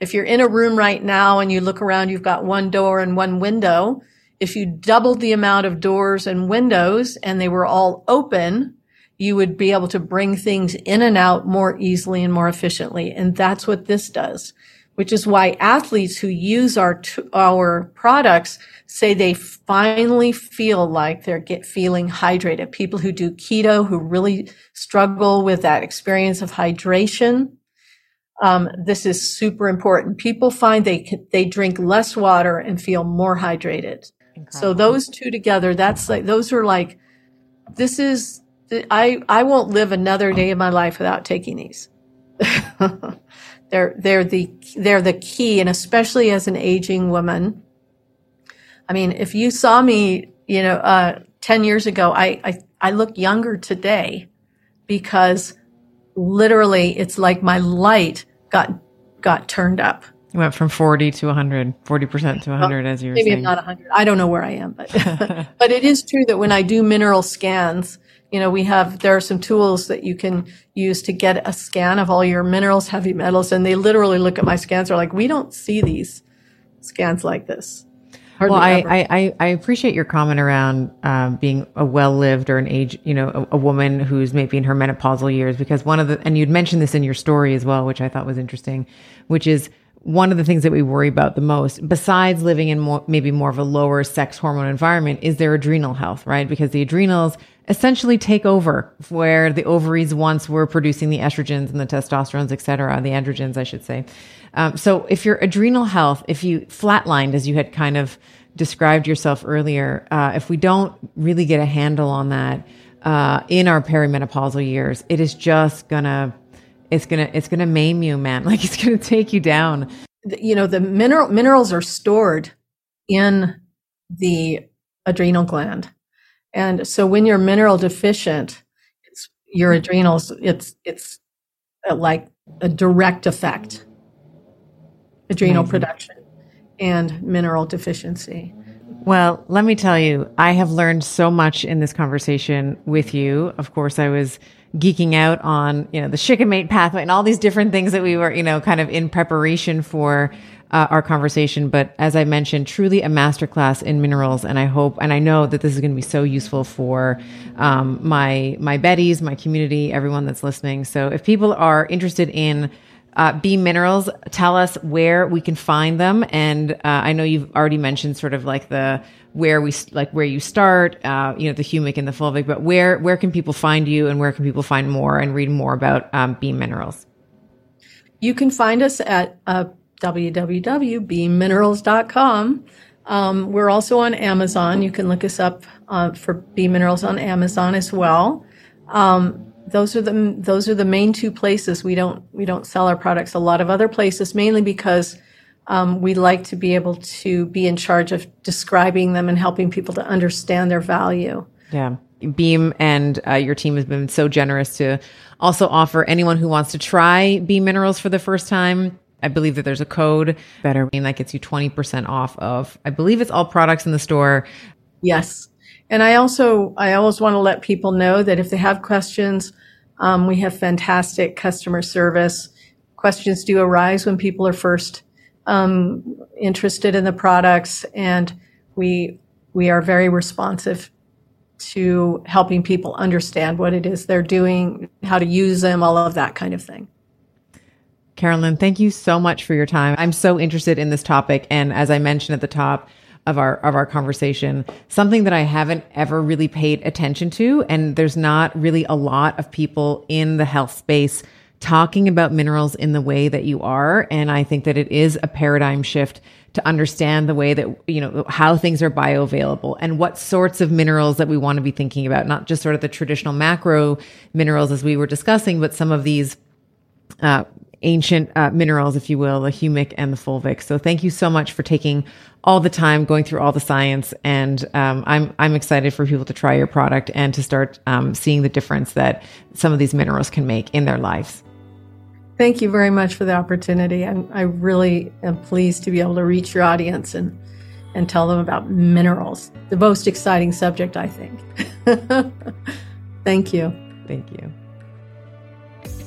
If you're in a room right now and you look around, you've got one door and one window if you doubled the amount of doors and windows and they were all open, you would be able to bring things in and out more easily and more efficiently. And that's what this does, which is why athletes who use our, our products say they finally feel like they're get feeling hydrated. People who do keto, who really struggle with that experience of hydration. Um, this is super important. People find they they drink less water and feel more hydrated. Incredible. So those two together, that's like those are like this is I I won't live another day of my life without taking these. they're they're the they're the key, and especially as an aging woman. I mean, if you saw me, you know, uh, ten years ago, I, I I look younger today because literally it's like my light got got turned up. You went from 40 to 100, 40% to 100 well, as you were maybe saying. Maybe not 100. I don't know where I am, but, but it is true that when I do mineral scans, you know, we have, there are some tools that you can use to get a scan of all your minerals, heavy metals, and they literally look at my scans. They're like, we don't see these scans like this. Hardly well, I, I, I, appreciate your comment around um, being a well-lived or an age, you know, a, a, woman who's maybe in her menopausal years, because one of the, and you'd mentioned this in your story as well, which I thought was interesting, which is one of the things that we worry about the most, besides living in more, maybe more of a lower sex hormone environment, is their adrenal health, right? Because the adrenals essentially take over where the ovaries once were producing the estrogens and the testosterones, et cetera, the androgens, I should say. Um, so if your adrenal health, if you flatlined, as you had kind of described yourself earlier, uh, if we don't really get a handle on that uh, in our perimenopausal years, it is just gonna it's gonna it's gonna maim you, man. Like it's gonna take you down. You know, the mineral minerals are stored in the adrenal gland, and so when you're mineral deficient, it's your adrenals. It's it's uh, like a direct effect. Adrenal Amazing. production and mineral deficiency. Well, let me tell you, I have learned so much in this conversation with you. Of course, I was geeking out on, you know, the shikimate pathway and all these different things that we were, you know, kind of in preparation for uh, our conversation. But as I mentioned, truly a masterclass in minerals. And I hope, and I know that this is going to be so useful for um, my, my Betties, my community, everyone that's listening. So if people are interested in uh, Beam Minerals, tell us where we can find them. And uh, I know you've already mentioned sort of like the where we like where you start, uh, you know, the humic and the fulvic, but where where can people find you and where can people find more and read more about um, Beam Minerals? You can find us at uh, www.beamminerals.com. Um, we're also on Amazon. You can look us up uh, for Beam Minerals on Amazon as well. Um, those are the those are the main two places we don't we don't sell our products. A lot of other places, mainly because um, we like to be able to be in charge of describing them and helping people to understand their value. Yeah. Beam and uh, your team has been so generous to also offer anyone who wants to try Beam Minerals for the first time. I believe that there's a code better that gets you 20% off of, I believe it's all products in the store. Yes. And I also, I always want to let people know that if they have questions, um, we have fantastic customer service. Questions do arise when people are first um, interested in the products, and we we are very responsive to helping people understand what it is they're doing, how to use them, all of that kind of thing. Caroline, thank you so much for your time. I'm so interested in this topic. And as I mentioned at the top of our, of our conversation, something that I haven't ever really paid attention to. And there's not really a lot of people in the health space talking about minerals in the way that you are. And I think that it is a paradigm shift to understand the way that, you know, how things are bioavailable and what sorts of minerals that we want to be thinking about, not just sort of the traditional macro minerals as we were discussing, but some of these, uh, ancient uh, minerals, if you will, the humic and the fulvic. So thank you so much for taking all the time, going through all the science, and um, I'm I'm excited for people to try your product and to start um, seeing the difference that some of these minerals can make in their lives. Thank you very much for the opportunity. I'm, I really am pleased to be able to reach your audience and and tell them about minerals, the most exciting subject, I think. Thank you. Thank you.